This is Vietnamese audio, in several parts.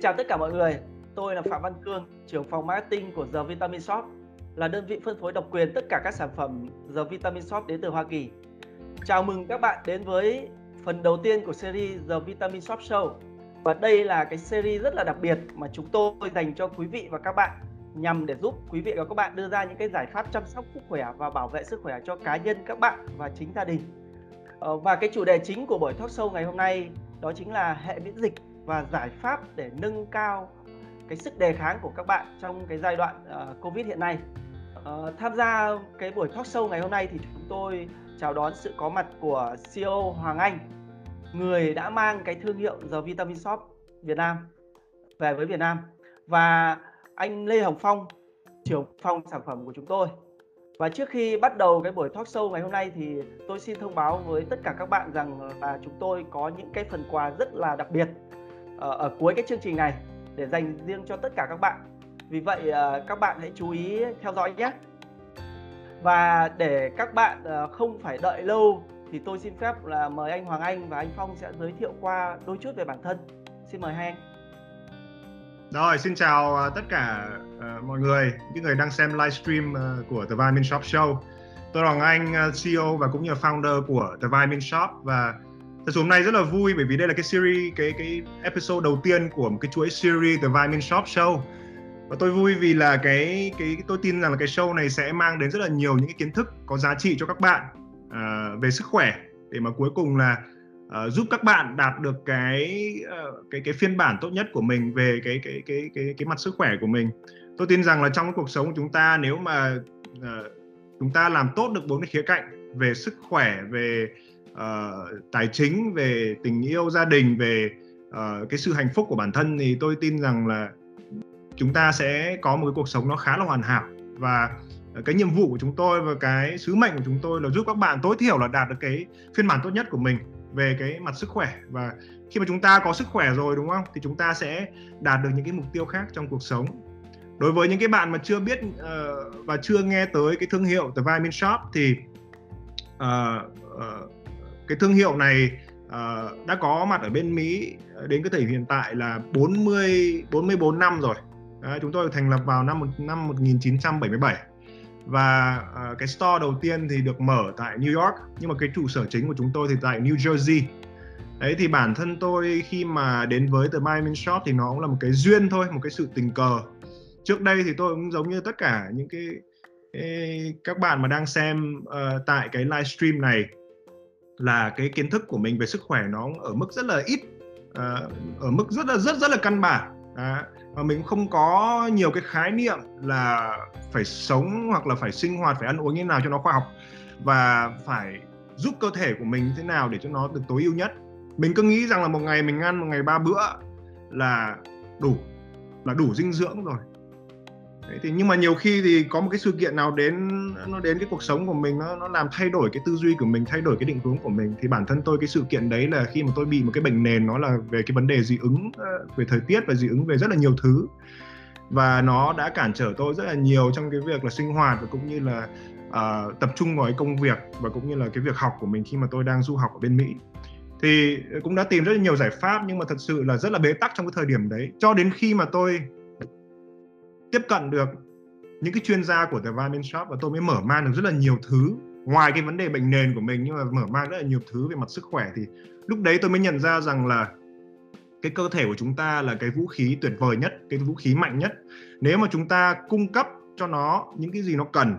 chào tất cả mọi người. Tôi là Phạm Văn Cương, trưởng phòng marketing của The Vitamin Shop, là đơn vị phân phối độc quyền tất cả các sản phẩm The Vitamin Shop đến từ Hoa Kỳ. Chào mừng các bạn đến với phần đầu tiên của series The Vitamin Shop Show. Và đây là cái series rất là đặc biệt mà chúng tôi dành cho quý vị và các bạn nhằm để giúp quý vị và các bạn đưa ra những cái giải pháp chăm sóc sức khỏe và bảo vệ sức khỏe cho cá nhân các bạn và chính gia đình. Ờ, và cái chủ đề chính của buổi talk show ngày hôm nay đó chính là hệ miễn dịch và giải pháp để nâng cao cái sức đề kháng của các bạn trong cái giai đoạn uh, Covid hiện nay. Uh, tham gia cái buổi talk show ngày hôm nay thì chúng tôi chào đón sự có mặt của CEO Hoàng Anh, người đã mang cái thương hiệu The Vitamin Shop Việt Nam về với Việt Nam và anh Lê Hồng Phong, trưởng phòng sản phẩm của chúng tôi. Và trước khi bắt đầu cái buổi talk show ngày hôm nay thì tôi xin thông báo với tất cả các bạn rằng là chúng tôi có những cái phần quà rất là đặc biệt Ờ, ở, cuối cái chương trình này để dành riêng cho tất cả các bạn. Vì vậy ờ, các bạn hãy chú ý theo dõi nhé. Và để các bạn ờ, không phải đợi lâu thì tôi xin phép là mời anh Hoàng Anh và anh Phong sẽ giới thiệu qua đôi chút về bản thân. Xin mời hai anh. Rồi, xin chào tất cả mọi người, những người đang xem livestream của The Vitamin Shop Show. Tôi là Hoàng Anh, CEO và cũng như founder của The Vitamin Shop và Thật sự hôm nay rất là vui bởi vì đây là cái series, cái cái episode đầu tiên của một cái chuỗi series The Vitamin Shop Show. Và tôi vui vì là cái cái tôi tin rằng là cái show này sẽ mang đến rất là nhiều những cái kiến thức có giá trị cho các bạn uh, về sức khỏe để mà cuối cùng là uh, giúp các bạn đạt được cái uh, cái cái phiên bản tốt nhất của mình về cái cái cái cái cái mặt sức khỏe của mình. Tôi tin rằng là trong cái cuộc sống của chúng ta nếu mà uh, chúng ta làm tốt được bốn cái khía cạnh về sức khỏe, về uh, tài chính về tình yêu gia đình về uh, cái sự hạnh phúc của bản thân thì tôi tin rằng là chúng ta sẽ có một cái cuộc sống nó khá là hoàn hảo. Và cái nhiệm vụ của chúng tôi và cái sứ mệnh của chúng tôi là giúp các bạn tối thiểu là đạt được cái phiên bản tốt nhất của mình về cái mặt sức khỏe. Và khi mà chúng ta có sức khỏe rồi đúng không? Thì chúng ta sẽ đạt được những cái mục tiêu khác trong cuộc sống. Đối với những cái bạn mà chưa biết uh, và chưa nghe tới cái thương hiệu The Vitamin Shop thì uh, uh, cái thương hiệu này uh, đã có mặt ở bên Mỹ ờ, đến cái thời hiện tại là 40 44 năm rồi. Đấy, chúng tôi thành lập vào năm năm 1977 và uh, cái store đầu tiên thì được mở tại New York nhưng mà cái trụ sở chính của chúng tôi thì tại New Jersey. Đấy thì bản thân tôi khi mà đến với The Miami Shop thì nó cũng là một cái duyên thôi, một cái sự tình cờ. Trước đây thì tôi cũng giống như tất cả những cái, cái các bạn mà đang xem uh, tại cái livestream này là cái kiến thức của mình về sức khỏe nó ở mức rất là ít à, ở mức rất là rất rất là căn bản. À, và mình không có nhiều cái khái niệm là phải sống hoặc là phải sinh hoạt phải ăn uống như thế nào cho nó khoa học và phải giúp cơ thể của mình thế nào để cho nó được tối ưu nhất. Mình cứ nghĩ rằng là một ngày mình ăn một ngày ba bữa là đủ là đủ dinh dưỡng rồi. Đấy, thì nhưng mà nhiều khi thì có một cái sự kiện nào đến nó đến cái cuộc sống của mình nó nó làm thay đổi cái tư duy của mình thay đổi cái định hướng của mình thì bản thân tôi cái sự kiện đấy là khi mà tôi bị một cái bệnh nền nó là về cái vấn đề dị ứng ờ, về thời tiết và dị ứng về rất là nhiều thứ. Và nó đã cản trở tôi rất là nhiều trong cái việc là sinh hoạt và cũng như là uh, tập trung vào cái công việc và cũng như là cái việc học của mình khi mà tôi đang du học ở bên Mỹ. Thì cũng đã tìm rất là nhiều giải pháp nhưng mà thật sự là rất là bế tắc trong cái thời điểm đấy. Cho đến khi mà tôi tiếp cận được những cái chuyên gia của The Vitamin Shop và tôi mới mở mang được rất là nhiều thứ. Ngoài cái vấn đề bệnh nền của mình nhưng mà mở mang rất là nhiều thứ về mặt sức khỏe thì lúc đấy tôi mới nhận ra rằng là cái cơ thể của chúng ta là cái vũ khí tuyệt vời nhất, cái vũ khí mạnh nhất. Nếu mà chúng ta cung cấp cho nó những cái gì nó cần,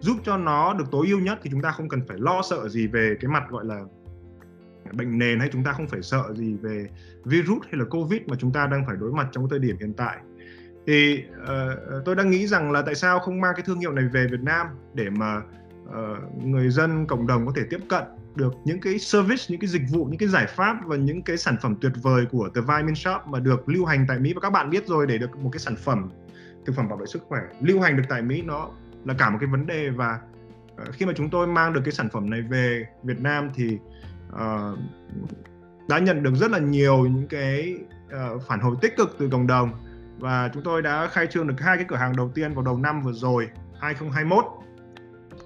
giúp cho nó được tối ưu nhất thì chúng ta không cần phải lo sợ gì về cái mặt gọi là bệnh nền hay chúng ta không phải sợ gì về virus hay là covid mà chúng ta đang phải đối mặt trong thời điểm hiện tại thì uh, tôi đang nghĩ rằng là tại sao không mang cái thương hiệu này về Việt Nam để mà uh, người dân cộng đồng có thể tiếp cận được những cái service, những cái dịch vụ, những cái giải pháp và những cái sản phẩm tuyệt vời của The Vitamin Shop mà được lưu hành tại Mỹ. Và các bạn biết rồi để được một cái sản phẩm thực phẩm bảo vệ sức khỏe lưu hành được tại Mỹ nó là cả một cái vấn đề. Và uh, khi mà chúng tôi mang được cái sản phẩm này về Việt Nam thì uh, đã nhận được rất là nhiều những cái uh, phản hồi tích cực từ cộng đồng và chúng tôi đã khai trương được hai cái cửa hàng đầu tiên vào đầu năm vừa rồi 2021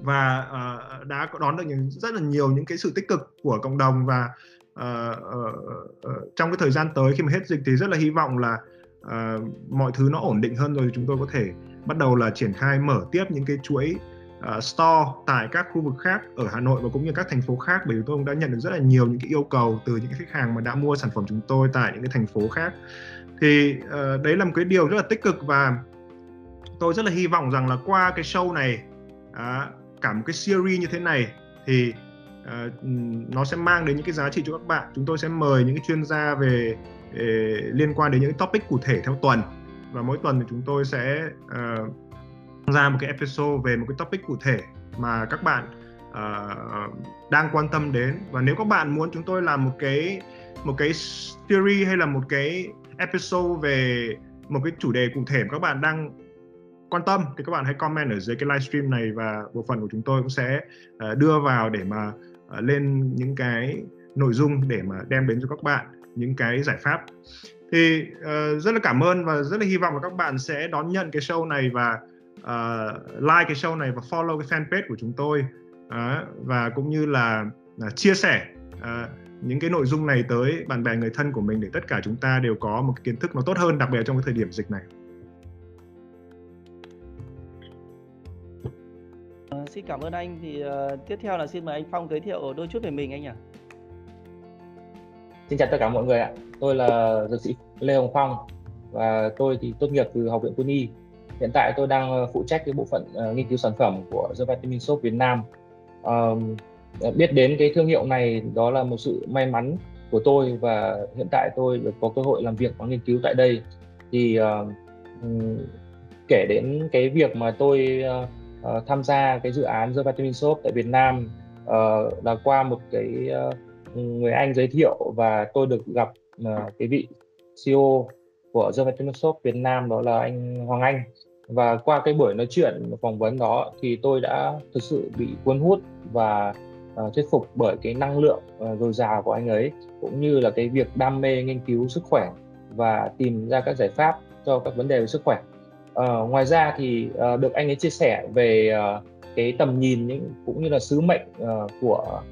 và uh, đã đón được những, rất là nhiều những cái sự tích cực của cộng đồng và uh, uh, uh, trong cái thời gian tới khi mà hết dịch thì rất là hy vọng là uh, mọi thứ nó ổn định hơn rồi chúng tôi có thể bắt đầu là triển khai mở tiếp những cái chuỗi uh, store tại các khu vực khác ở Hà Nội và cũng như các thành phố khác. Bởi vì tôi cũng đã nhận được rất là nhiều những cái yêu cầu từ những khách hàng mà đã mua sản phẩm chúng tôi tại những cái thành phố khác thì uh, đấy là một cái điều rất là tích cực và tôi rất là hy vọng rằng là qua cái show này uh, cả một cái series như thế này thì uh, nó sẽ mang đến những cái giá trị cho các bạn. Chúng tôi sẽ mời những cái chuyên gia về về liên quan đến những topic cụ thể theo tuần. Và mỗi tuần thì chúng tôi sẽ uh, ra một cái episode về một cái topic cụ thể mà các bạn uh, đang quan tâm đến. Và nếu các bạn muốn chúng tôi làm một cái một cái series hay là một cái episode về một cái chủ đề cụ thể mà các bạn đang quan tâm thì các bạn hãy comment ở dưới cái livestream này và bộ phận của chúng tôi cũng sẽ uh, đưa vào để mà uh, lên những cái nội dung để mà đem đến cho các bạn những cái giải pháp. Thì uh, rất là cảm ơn và rất là hy vọng là các bạn sẽ đón nhận cái show này và uh, like cái show này và follow cái fanpage của chúng tôi. Uh, và cũng như là uh, chia sẻ uh, những cái nội dung này tới bạn bè người thân của mình để tất cả chúng ta đều có một cái kiến thức nó tốt hơn đặc biệt trong cái thời điểm dịch này. Uh, xin cảm ơn anh thì uh, tiếp theo là xin mời anh Phong giới thiệu đôi chút về mình anh nhỉ. Xin chào tất cả mọi người ạ. Tôi là dược sĩ Lê Hồng Phong và tôi thì tốt nghiệp từ Học viện Quân y hiện tại tôi đang ờ, phụ trách cái bộ phận uh, nghiên cứu sản phẩm của The Vitamin Soap Việt Nam um, Ờ, biết đến cái thương hiệu này đó là một sự may mắn của tôi và hiện tại tôi được có cơ hội làm việc và nghiên cứu tại đây. Thì uh, kể đến cái việc mà tôi uh, uh, tham gia cái dự án The Vitamin shop tại Việt Nam uh, là qua một cái uh, người anh giới thiệu và tôi được gặp uh, cái vị CEO của The Vitamin shop Việt Nam đó là anh Hoàng Anh. Và qua cái buổi nói chuyện phỏng vấn đó thì tôi đã thực sự bị cuốn hút và uh, thuyết phục bởi cái năng lượng uh, dồi dào của anh ấy cũng như là cái việc đam mê nghiên cứu sức khỏe và tìm ra các giải pháp cho các vấn đề về sức khỏe. Uh, ngoài ra thì uh, được anh ấy chia sẻ về uh, cái tầm nhìn những cũng như là sứ mệnh uh, của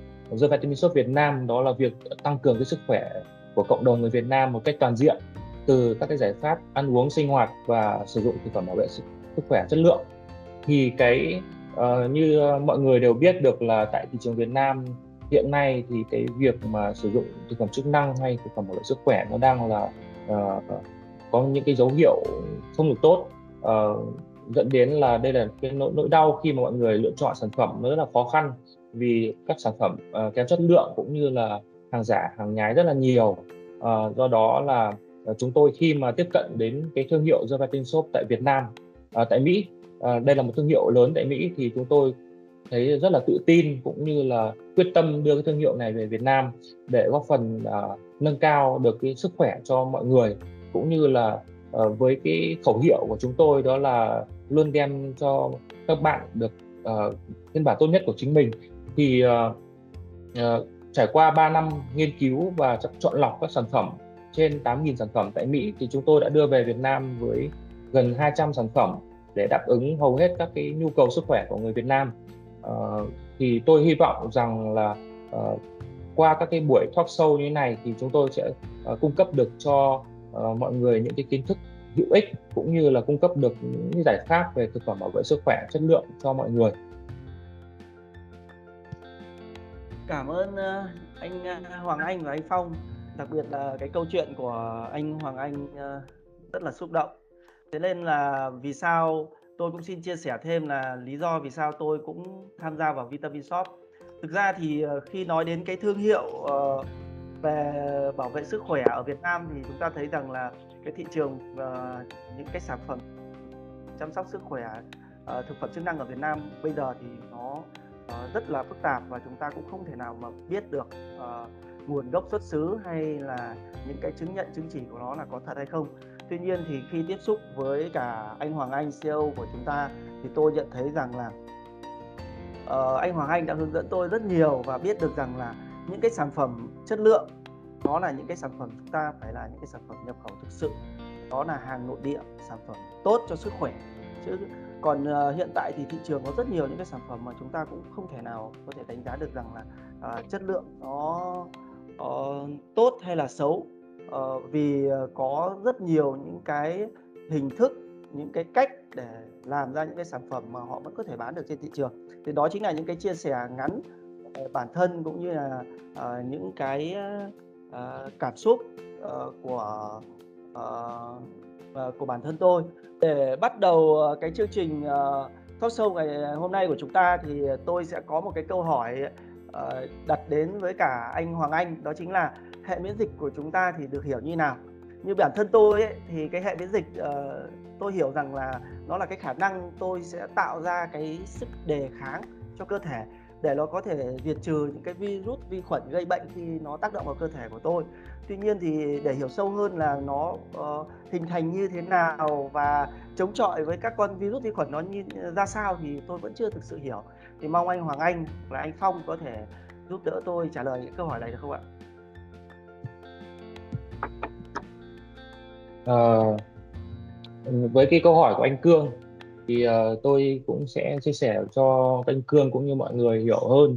The Vitamin Shop Việt Nam đó là việc tăng cường cái sức khỏe của cộng đồng người Việt Nam một cách toàn diện từ các cái giải pháp ăn uống sinh hoạt và sử dụng thực phẩm bảo vệ sức, sức khỏe chất lượng. Thì cái uh, như ờ, mọi người đều biết được là tại thị trường Việt Nam hiện nay thì cái việc mà sử dụng thực phẩm chức năng hay thực phẩm bảo vệ sức khỏe nó đang là uh, có những cái dấu hiệu không được tốt. Uh, dẫn đến là đây là cái nỗi, nỗi đau khi mà mọi người lựa chọn sản phẩm nó rất là khó khăn vì các sản phẩm uh, kém chất lượng cũng như là hàng giả hàng nhái rất là nhiều. Uh, do đó là uh, chúng tôi khi mà tiếp cận đến cái thương hiệu Gelatin Shop tại Việt Nam uh, tại Mỹ à, đây là một thương hiệu lớn tại Mỹ thì chúng tôi thấy rất là tự tin cũng như là quyết tâm đưa cái thương hiệu này về Việt Nam để góp phần à, nâng cao được cái sức khỏe cho mọi người cũng như là à, với cái khẩu hiệu của chúng tôi đó là luôn đem cho các bạn được ờ, uh, phiên bản tốt nhất của chính mình. Thì à, à, trải qua 3 năm nghiên cứu và chọn lọc các sản phẩm trên 8.000 sản phẩm tại Mỹ thì chúng tôi đã đưa về Việt Nam với gần 200 sản phẩm để đáp ứng hầu hết các cái nhu cầu sức khỏe của người Việt Nam. Uh, thì tôi hy vọng rằng là uh, qua các cái buổi talk show như thế này thì chúng tôi sẽ uh, cung cấp được cho uh, mọi người những cái kiến thức hữu ích cũng như là cung cấp được những giải pháp về thực phẩm bảo vệ sức khỏe chất lượng cho mọi người. Cảm ơn anh Hoàng Anh và anh Phong đặc biệt là cái câu chuyện của anh Hoàng Anh rất là xúc động thế nên là vì sao tôi cũng xin chia sẻ thêm là lý do vì sao tôi cũng tham gia vào Vitamin Shop. Thực ra thì ờ, khi nói đến cái thương hiệu ờ, về bảo vệ sức khỏe ở Việt Nam thì chúng ta thấy rằng là cái thị trường ờ, những cái sản phẩm chăm sóc sức khỏe thực phẩm chức năng ở Việt Nam bây giờ thì nó rất là phức tạp và chúng ta cũng không thể nào mà biết được nguồn gốc xuất xứ hay là những cái chứng nhận, chứng chỉ của nó là có thật hay không tuy nhiên thì khi tiếp xúc với cả anh Hoàng Anh CEO của chúng ta thì tôi nhận thấy rằng là uh, anh Hoàng Anh đã hướng dẫn tôi rất nhiều và biết được rằng là những cái sản phẩm chất lượng đó là những cái sản phẩm chúng ta phải là những cái sản phẩm nhập khẩu thực sự. Đó là hàng nội địa sản phẩm tốt cho sức khỏe. Chứ còn uh, hiện tại thì thị trường có rất nhiều những cái sản phẩm mà chúng ta cũng không thể nào có thể đánh giá được rằng là uh, chất lượng nó uh, tốt hay là xấu uh, vì ờ, có rất nhiều những cái hình thức những cái cách để làm ra những cái sản phẩm mà họ vẫn có thể bán được trên thị trường. Thì đó chính là những cái chia sẻ ngắn ờ, bản thân cũng như là uh, những cái uh, cảm xúc uh, của uh, uh, của bản thân tôi. Để bắt đầu cái chương trình uh, talk show ngày hôm nay của chúng ta thì tôi sẽ có một cái câu hỏi uh, Ờ, đặt đến với cả anh Hoàng Anh đó chính là hệ miễn dịch của chúng ta thì được hiểu như nào. Như bản thân tôi ấy, thì cái hệ miễn dịch uh, tôi hiểu rằng là nó là cái khả năng tôi sẽ tạo ra cái sức đề kháng cho cơ thể để nó có thể diệt trừ những cái virus vi khuẩn gây bệnh khi nó tác động vào cơ thể của tôi. Tuy nhiên thì để hiểu sâu hơn là nó uh, hình thành như thế nào và chống chọi với các con virus vi khuẩn nó như ra sao thì tôi vẫn chưa thực sự hiểu thì mong anh Hoàng Anh và anh Phong có thể giúp đỡ tôi trả lời những câu hỏi này được không ạ? À, với cái câu hỏi của anh Cương thì uh, tôi cũng sẽ chia sẻ cho anh Cương cũng như mọi người hiểu hơn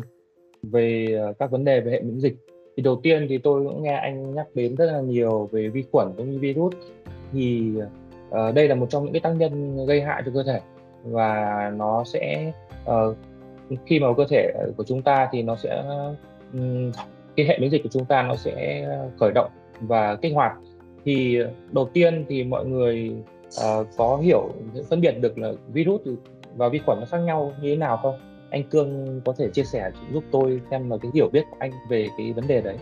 về uh, các vấn đề về hệ miễn dịch. Thì đầu tiên thì tôi cũng nghe anh nhắc đến rất là nhiều về vi khuẩn cũng như virus thì uh, đây là một trong những cái tác nhân gây hại cho cơ thể và nó sẽ uh, khi mà cơ thể của chúng ta thì nó sẽ ừ, cái hệ miễn dịch của chúng ta nó sẽ khởi động và kích hoạt thì đầu tiên thì mọi người uh, có hiểu phân biệt được là virus và vi khuẩn nó khác nhau như thế nào không? Anh Cương có thể chia sẻ giúp tôi xem là cái hiểu biết của anh về cái vấn đề đấy.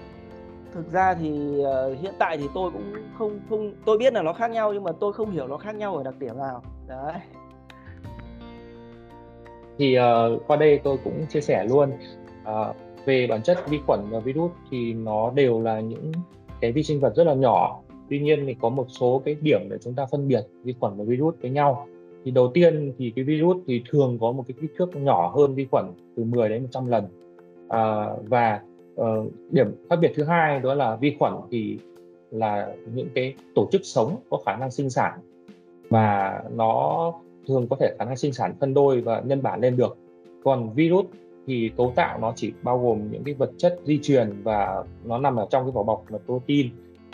Thực ra thì uh, hiện tại thì tôi cũng không không tôi biết là nó khác nhau nhưng mà tôi không hiểu nó khác nhau ở đặc điểm nào. Đấy. Thì uh, qua đây tôi cũng chia sẻ luôn uh, về bản chất vi khuẩn và virus thì nó đều là những cái vi sinh vật rất là nhỏ. Tuy nhiên thì có một số cái điểm để chúng ta phân biệt vi khuẩn và virus với nhau. Thì đầu tiên thì cái virus thì thường có một cái kích thước nhỏ hơn vi khuẩn từ 10 đến 100 lần. À, và uh, điểm khác biệt thứ hai đó là vi khuẩn thì là những cái tổ chức sống có khả năng sinh sản và nó thường có thể khả năng sinh sản phân đôi và nhân bản lên được. Còn virus thì cấu tạo nó chỉ bao gồm những cái vật chất di truyền và nó nằm ở trong cái vỏ bọc là protein.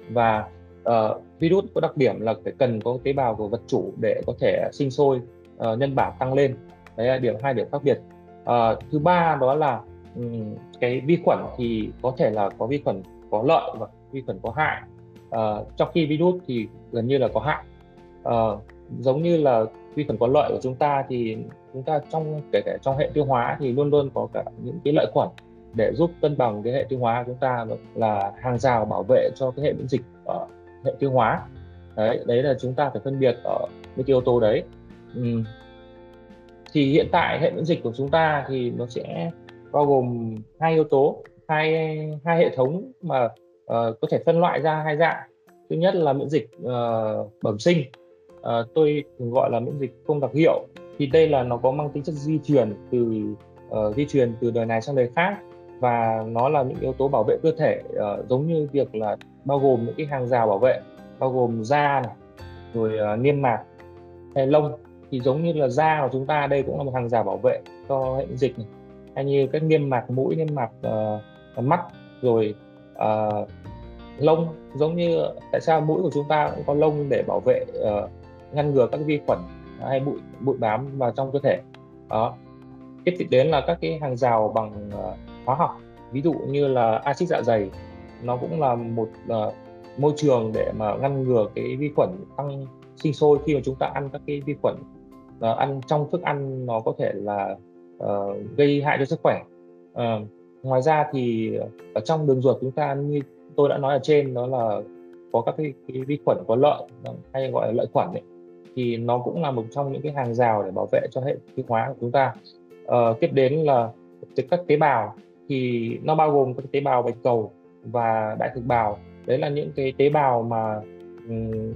Và uh, virus có đặc điểm là phải cần có tế bào của vật chủ để có thể sinh sôi uh, nhân bản tăng lên. Đấy là điểm hai điểm khác biệt. Uh, thứ ba đó là um, cái vi khuẩn thì có thể là có vi khuẩn có lợi và vi khuẩn có hại. Uh, trong khi virus thì gần như là có hại. Uh, giống như là vi khuẩn có lợi của chúng ta thì chúng ta trong kể cả trong hệ tiêu hóa thì luôn luôn có cả những cái lợi khuẩn để giúp cân bằng cái hệ tiêu hóa của chúng ta là hàng rào bảo vệ cho cái hệ miễn dịch ở hệ tiêu hóa. Đấy đấy là chúng ta phải phân biệt ở mấy cái yếu tố đấy. Ừ. thì hiện tại hệ miễn dịch của chúng ta thì nó sẽ bao gồm hai yếu tố hai hai hệ thống mà uh, có thể phân loại ra hai dạng. Thứ nhất là miễn dịch uh, bẩm sinh Ờ, tôi thường gọi là miễn dịch không đặc hiệu. Thì đây là nó có mang tính chất di truyền từ uh, di truyền từ đời này sang đời khác. Và nó là những yếu tố bảo vệ cơ thể uh, giống như việc là bao gồm những cái hàng rào bảo vệ bao gồm da này rồi uh, niêm mạc hay lông. Thì giống như là da của chúng ta đây cũng là một hàng rào bảo vệ cho hệ miễn dịch này. Hay như các niêm mạc mũi niêm mạc uh, mắt rồi uh, lông. Giống như tại sao mũi của chúng ta cũng có lông để bảo vệ uh, ngăn ngừa các vi khuẩn hay bụi bụi bám vào trong cơ thể. Đó. Tiếp đến là các cái hàng rào bằng uh, hóa học. Ví dụ như là axit dạ dày nó cũng là một uh, môi trường để mà ngăn ngừa cái vi khuẩn tăng sinh sôi khi mà chúng ta ăn các cái vi khuẩn. Uh, ăn trong thức ăn nó có thể là uh, gây hại cho sức khỏe. Uh, ngoài ra thì ở trong đường ruột chúng ta như tôi đã nói ở trên đó là có các cái, cái vi khuẩn có lợi hay gọi là lợi khuẩn ấy, thì nó cũng là một trong những cái hàng rào để bảo vệ cho hệ tiêu hóa của chúng ta. Uh, tiếp đến là các tế bào thì nó bao gồm các tế bào bạch cầu và đại thực bào. Đấy là những cái tế bào mà um,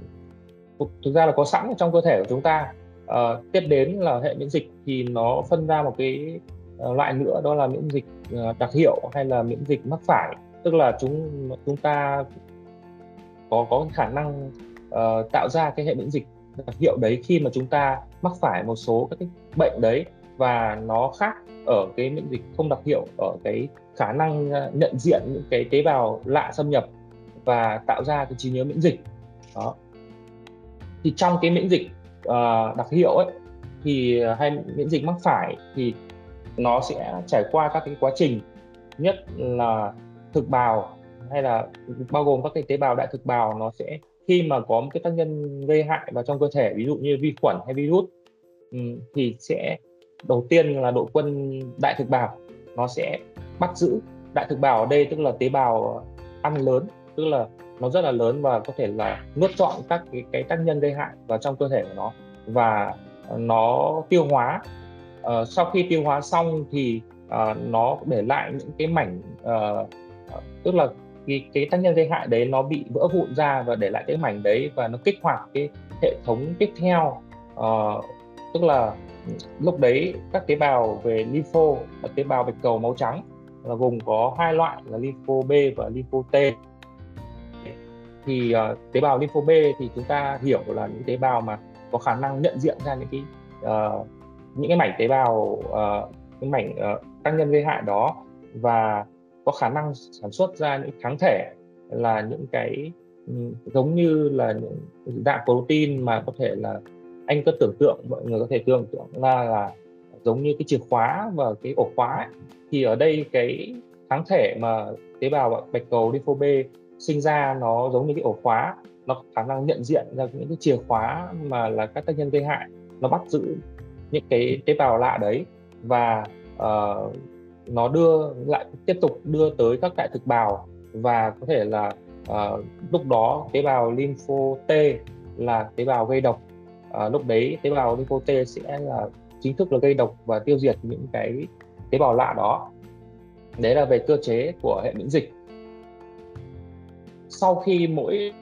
thực ra là có sẵn trong cơ thể của chúng ta. Uh, tiếp đến là hệ miễn dịch thì nó phân ra một cái uh, loại nữa đó là miễn dịch uh, đặc hiệu hay là miễn dịch mắc phải. Tức là chúng chúng ta có có khả năng uh, tạo ra cái hệ miễn dịch đặc hiệu đấy khi mà chúng ta mắc phải một số các cái bệnh đấy và nó khác ở cái miễn dịch không đặc hiệu ở cái khả năng ờ, nhận diện những cái tế bào lạ xâm nhập và tạo ra cái trí nhớ miễn dịch. Đó. Thì trong cái miễn dịch uh, đặc hiệu ấy thì hay miễn dịch mắc phải thì nó sẽ trải qua các cái quá trình nhất là thực bào hay là bao gồm các cái tế bào đại thực bào nó sẽ khi mà có một cái tác nhân gây hại vào trong cơ thể ví dụ như vi khuẩn hay virus ừ, thì sẽ đầu tiên là đội quân đại thực bào nó sẽ bắt giữ đại thực bào ở đây tức là tế bào ăn lớn tức là nó rất là lớn và có thể là nuốt trọn các cái, cái tác nhân gây hại vào trong cơ thể của nó và nó tiêu hóa. Uh, sau khi tiêu hóa xong thì uh, nó để lại những cái mảnh uh, tức là cái, cái tác nhân gây hại đấy nó bị vỡ vụn ra và để lại cái mảnh đấy và nó kích hoạt cái hệ thống tiếp theo. Uh, tức là ừ, lúc đấy các tế bào về lympho là tế bào bạch cầu máu trắng là gồm có hai loại là lympho B và lympho T. Thì uh, tế bào lympho B thì chúng ta hiểu là những tế bào mà có khả năng nhận diện ra những cái uh, những cái mảnh tế bào uh, những mảnh uh, tác nhân gây hại đó. Và có khả năng sản xuất ra những kháng thể là những cái ừ, giống như là những dạng protein mà có thể là anh có tưởng tượng mọi người có thể tưởng tượng là là giống như cái chìa khóa và cái ổ khóa ấy. thì ở đây cái kháng thể mà tế bào bạch cầu lympho B sinh ra nó giống như cái ổ khóa nó khả năng nhận diện ra những cái chìa khóa mà là các tác nhân gây hại nó bắt giữ những cái tế bào lạ đấy và uh, nó đưa lại tiếp tục đưa tới các đại thực bào và có thể là uh, lúc đó tế bào lympho T là tế bào gây độc. Uh, lúc đấy tế bào lympho T sẽ là chính thức là gây độc và tiêu diệt những cái tế bào lạ đó. Đấy là về cơ chế của hệ miễn dịch. Sau khi mỗi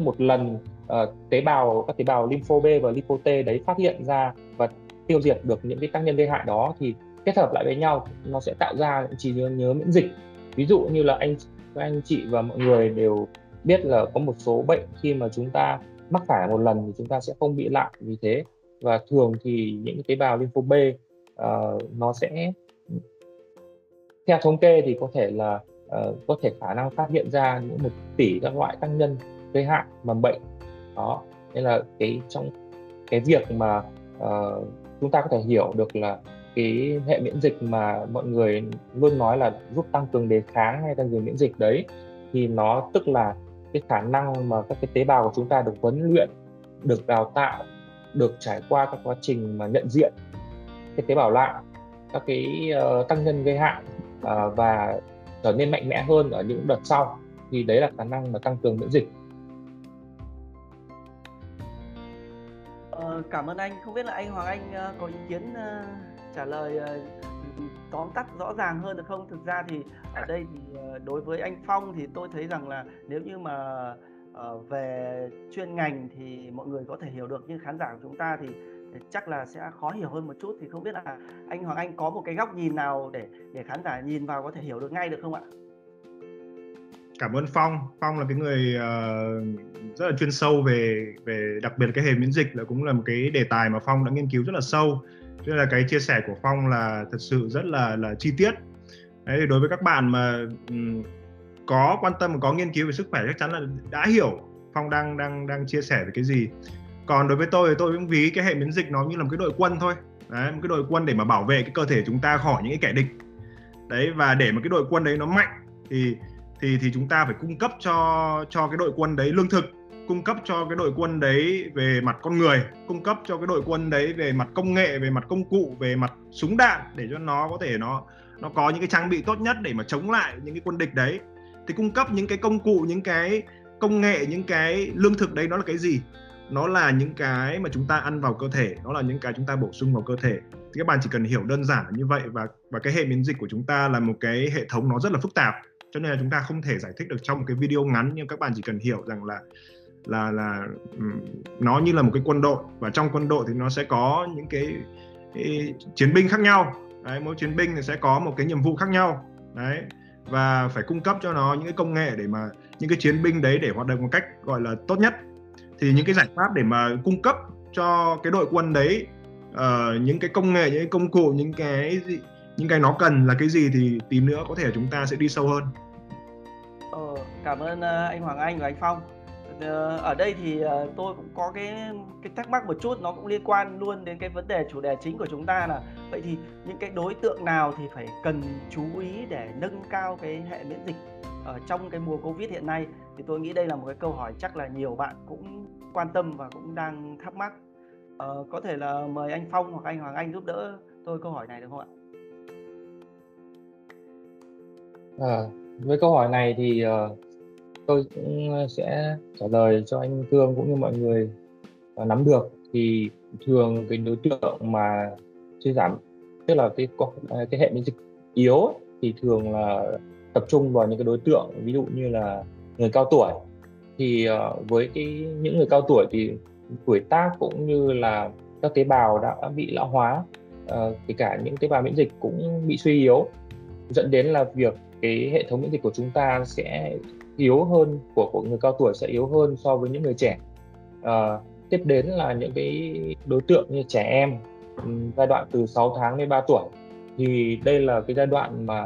một lần uh, tế bào các tế bào lympho B và lympho T đấy phát hiện ra và tiêu diệt được những cái tác nhân gây hại đó thì kết hợp lại với nhau nó sẽ tạo ra những trí nhớ, nhớ miễn dịch. Ví dụ như là anh các anh chị và mọi người đều biết là có một số bệnh khi mà chúng ta mắc phải một lần thì chúng ta sẽ không bị lại vì thế. Và thường thì những tế bào lympho B uh, nó sẽ theo thống kê thì có thể là uh, có thể khả năng phát hiện ra những một tỷ các loại tác nhân gây hại mầm bệnh. Đó nên là cái trong cái việc mà uh, chúng ta có thể hiểu được là cái hệ miễn dịch mà mọi người luôn nói là giúp tăng cường đề kháng hay tăng cường miễn dịch đấy thì nó tức là cái khả năng mà các cái tế bào của chúng ta được huấn luyện được đào tạo được trải qua các quá trình mà nhận diện cái tế bào lạ các cái uh, tăng nhân gây hại uh, và trở nên mạnh mẽ hơn ở những đợt sau thì đấy là khả năng mà tăng cường miễn dịch Ờ, cảm ơn anh. Không biết là anh Hoàng Anh ờ, có ý kiến trả lời tóm tắt rõ ràng hơn được không? Thực ra thì ở đây thì uh, đối với anh Phong thì tôi thấy rằng là nếu như mà uh, về chuyên ngành thì mọi người có thể hiểu được nhưng khán giả của chúng ta thì chắc là sẽ khó hiểu hơn một chút thì không biết là anh Hoàng Anh có một cái góc nhìn nào để để khán giả nhìn vào có thể hiểu được ngay được không ạ? cảm ơn Phong. Phong là cái người uh, rất là chuyên sâu về về đặc biệt là cái hệ miễn dịch là cũng là một cái đề tài mà Phong đã nghiên cứu rất là sâu. Nên là cái chia sẻ của Phong là thật sự rất là là chi tiết. Đấy thì đối với các bạn mà um, có quan tâm có nghiên cứu về sức khỏe chắc chắn là đã hiểu Phong đang đang đang chia sẻ về cái gì. Còn đối với tôi thì tôi cũng ví cái hệ miễn dịch nó như là một cái đội quân thôi. Đấy, một cái đội quân để mà bảo vệ cái cơ thể chúng ta khỏi những cái kẻ địch. Đấy và để mà cái đội quân đấy nó mạnh thì thì thì chúng ta phải cung cấp cho cho cái đội quân đấy lương thực cung cấp cho cái đội quân đấy về mặt con người, cung cấp cho cái đội quân đấy về mặt công nghệ, về mặt công cụ, về mặt súng đạn để cho nó có thể nó nó có những cái trang bị tốt nhất để mà chống lại những cái quân địch đấy. Thì cung cấp những cái công cụ, những cái công nghệ, những cái lương thực đấy nó là cái gì? Nó là những cái mà chúng ta ăn vào cơ thể, nó là những cái chúng ta bổ sung vào cơ thể. Thì các bạn chỉ cần hiểu đơn giản như vậy và và cái hệ miễn dịch của chúng ta là một cái hệ thống nó rất là phức tạp. Cho nên là chúng ta không thể giải thích được trong một cái video ngắn nhưng các bạn chỉ cần hiểu rằng là là là nó như là một cái quân đội và trong quân đội thì nó sẽ có những cái, cái chiến binh khác nhau. Đấy mỗi chiến binh thì sẽ có một cái nhiệm vụ khác nhau. Đấy và phải cung cấp cho nó những cái công nghệ để mà những cái chiến binh đấy để hoạt động một cách gọi là tốt nhất. Thì những cái giải pháp để mà cung cấp cho cái đội quân đấy uh, những cái công nghệ những cái công cụ những cái gì, những cái nó cần là cái gì thì tìm nữa có thể chúng ta sẽ đi sâu hơn. Ờ, cảm ơn ờ, anh Hoàng Anh và anh Phong. Ờ, ở đây thì ờ, tôi cũng có cái cái thắc mắc một chút nó cũng liên quan luôn đến cái vấn đề chủ đề chính của chúng ta là vậy thì những cái đối tượng nào thì phải cần chú ý để nâng cao cái hệ miễn dịch ở trong cái mùa Covid hiện nay thì tôi nghĩ đây là một cái câu hỏi chắc là nhiều bạn cũng quan tâm và cũng đang thắc mắc. Ờ, có thể là mời anh Phong hoặc anh Hoàng Anh giúp đỡ tôi câu hỏi này được không ạ? À, với câu hỏi này thì uh, tôi cũng ờ, sẽ trả lời cho anh Cương cũng như mọi người nắm được. Thì thường cái đối tượng mà suy giảm, tức là cái ờ, cái hệ miễn dịch yếu thì thường là tập trung vào những cái đối tượng, ví dụ như là người cao tuổi. Thì ờ, với cái những người cao tuổi thì tuổi tác cũng như là các tế bào đã bị lão hóa kể cả những tế bào miễn dịch cũng bị suy yếu, dẫn đến là việc cái hệ thống miễn dịch của chúng ta sẽ yếu hơn của của người cao tuổi sẽ yếu hơn so với những người trẻ. À, tiếp đến là những cái đối tượng như trẻ em ừ, giai đoạn từ 6 tháng đến 3 tuổi. Thì đây là cái giai đoạn mà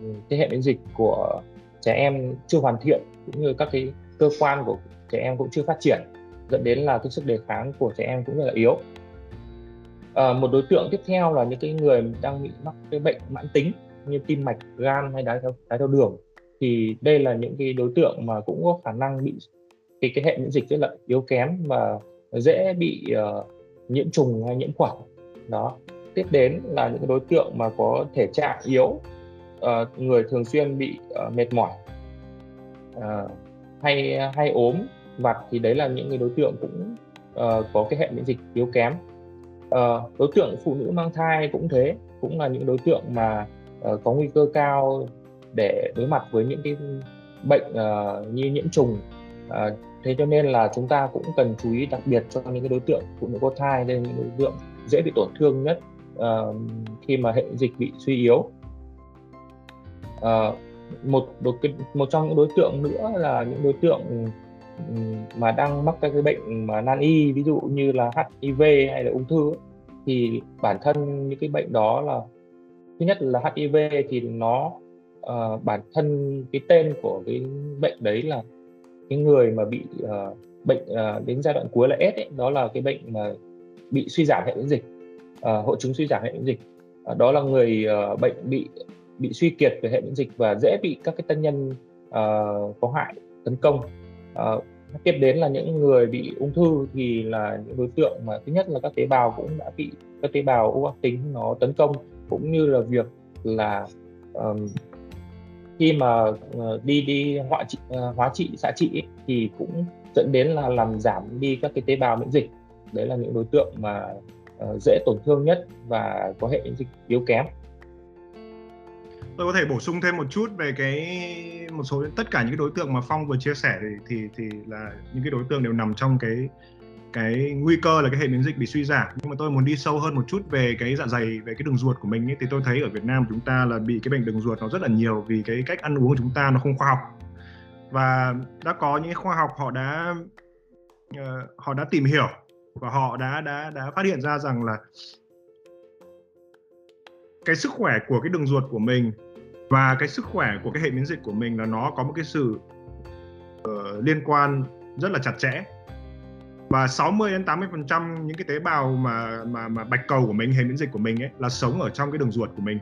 ừ, cái hệ miễn dịch của trẻ em chưa hoàn thiện cũng như các cái cơ quan của trẻ em cũng chưa phát triển dẫn đến là cái sức đề kháng của trẻ em cũng rất là yếu. À, một đối tượng tiếp theo là những cái người đang bị mắc cái bệnh mãn tính như tim mạch gan hay đái theo đái theo đường thì đây là những cái đối tượng mà cũng có khả năng bị cái cái hệ miễn dịch rất là yếu kém và dễ bị uh, nhiễm trùng hay nhiễm khuẩn. Đó. Tiếp đến là những đối tượng mà có thể trạng yếu uh, người thường xuyên bị uh, mệt mỏi uh, hay hay ốm vặt thì đấy là những cái đối tượng cũng uh, có cái hệ miễn dịch yếu kém. Uh, đối tượng phụ nữ mang thai cũng thế cũng là những đối tượng mà uh, có nguy cơ cao để đối mặt với những cái bệnh uh, như nhiễm trùng. Uh, thế cho nên là chúng ta cũng cần chú ý đặc biệt cho những cái đối tượng phụ nữ có thai đây những đối tượng dễ bị tổn thương nhất uh, khi mà hệ dịch bị suy yếu. Uh, một một trong những đối tượng nữa là những đối tượng mà đang mắc các cái bệnh mà nan y ví dụ như là HIV hay là ung thư thì bản thân những cái bệnh đó là thứ nhất là HIV thì nó uh, bản thân cái tên của cái bệnh đấy là cái người mà bị uh, bệnh uh, đến giai đoạn cuối là S ấy, đó là cái bệnh mà bị suy giảm hệ miễn dịch uh, hội chứng suy giảm hệ miễn dịch. Uh, đó là người uh, bệnh bị bị suy kiệt về hệ miễn dịch và dễ bị các cái tân nhân uh, có hại tấn công. Uh, tiếp đến là những người bị ung thư thì là những đối tượng mà thứ nhất là các tế bào cũng đã bị các tế bào u ác tính nó tấn công cũng như là việc là um, khi mà ờ, đi đi hóa trị ờ, hóa trị xạ trị ấy, thì cũng dẫn đến là làm giảm đi các cái tế bào miễn dịch. Đấy là những đối tượng mà ờ, dễ tổn thương nhất và có hệ miễn dịch yếu kém. Tôi có thể bổ sung thêm một chút về cái một số tất cả những cái đối tượng mà phong vừa chia sẻ thì thì thì là những cái đối tượng đều nằm trong cái cái nguy cơ là cái hệ miễn dịch bị suy giảm. Nhưng mà tôi muốn đi sâu hơn một chút về cái dạ dày về cái đường ruột của mình ấy, thì tôi thấy ở Việt Nam chúng ta là bị cái bệnh đường ruột nó rất là nhiều vì cái cách ăn uống của chúng ta nó không khoa học. Và đã có những khoa học họ đã uh, họ đã tìm hiểu và họ đã đã đã phát hiện ra rằng là cái sức khỏe của cái đường ruột của mình và cái sức khỏe của cái hệ miễn dịch của mình là nó có một cái sự uh, liên quan rất là chặt chẽ và 60 đến 80 phần trăm những cái tế bào mà mà mà bạch cầu của mình hệ miễn dịch của mình ấy là sống ở trong cái đường ruột của mình.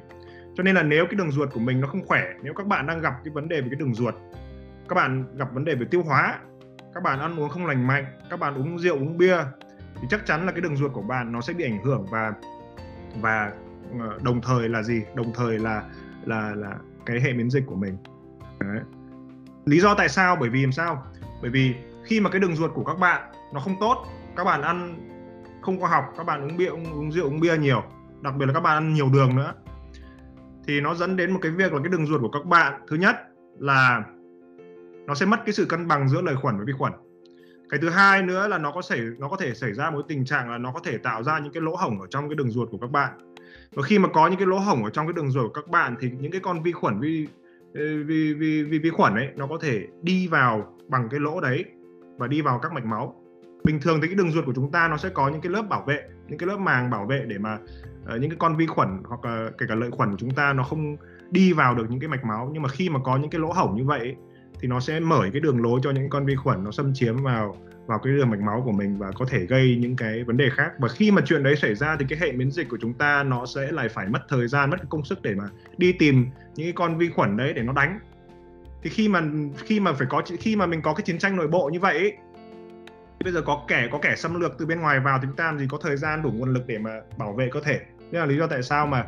Cho nên là nếu cái đường ruột của mình nó không khỏe, nếu các bạn đang gặp cái vấn đề về cái đường ruột, các bạn gặp vấn đề về tiêu hóa, các bạn ăn uống không lành mạnh, các bạn uống rượu, uống bia, thì chắc chắn là cái đường ruột của bạn nó sẽ bị ảnh hưởng và và ờ, đồng thời là gì? Đồng thời là là là cái hệ miễn dịch của mình. Đấy. lý do tại sao? Bởi vì làm sao? Bởi vì khi mà cái đường ruột của các bạn nó không tốt. Các bạn ăn không khoa học các bạn uống bia uống, uống rượu uống bia nhiều. Đặc biệt là các bạn ăn nhiều đường nữa. Thì nó dẫn đến một cái việc là cái đường ruột của các bạn thứ nhất là nó sẽ mất cái sự cân bằng giữa lợi khuẩn với vi khuẩn. Cái thứ hai nữa là nó có thể nó có thể xảy ra một tình trạng là nó có thể tạo ra những cái lỗ hổng ở trong cái đường ruột của các bạn. Và khi mà có những cái lỗ hổng ở trong cái đường ruột của các bạn thì những cái con vi khuẩn vi vi vi vi, vi khuẩn ấy nó có thể đi vào bằng cái lỗ đấy và đi vào các mạch máu bình thường thì cái đường ruột của chúng ta nó sẽ có những cái lớp bảo vệ những cái lớp màng bảo vệ để mà uh, những cái con vi khuẩn hoặc là kể cả lợi khuẩn của chúng ta nó không đi vào được những cái mạch máu. Nhưng mà khi mà có những cái lỗ hổng như vậy thì nó sẽ mở cái đường lối cho những con vi khuẩn nó xâm chiếm vào vào cái đường mạch máu của mình và có thể gây những cái vấn đề khác. Và khi mà chuyện đấy xảy ra thì cái hệ miễn dịch của chúng ta nó sẽ lại phải mất thời gian mất công sức để mà đi tìm những cái con vi khuẩn đấy để nó đánh. Thì khi mà khi mà phải có khi mà mình có cái chiến tranh nội bộ như vậy ấy, bây giờ có kẻ có kẻ xâm lược từ bên ngoài vào thì chúng ta làm gì? Có thời gian đủ nguồn lực để mà bảo vệ cơ thể. Đây là lý do tại sao mà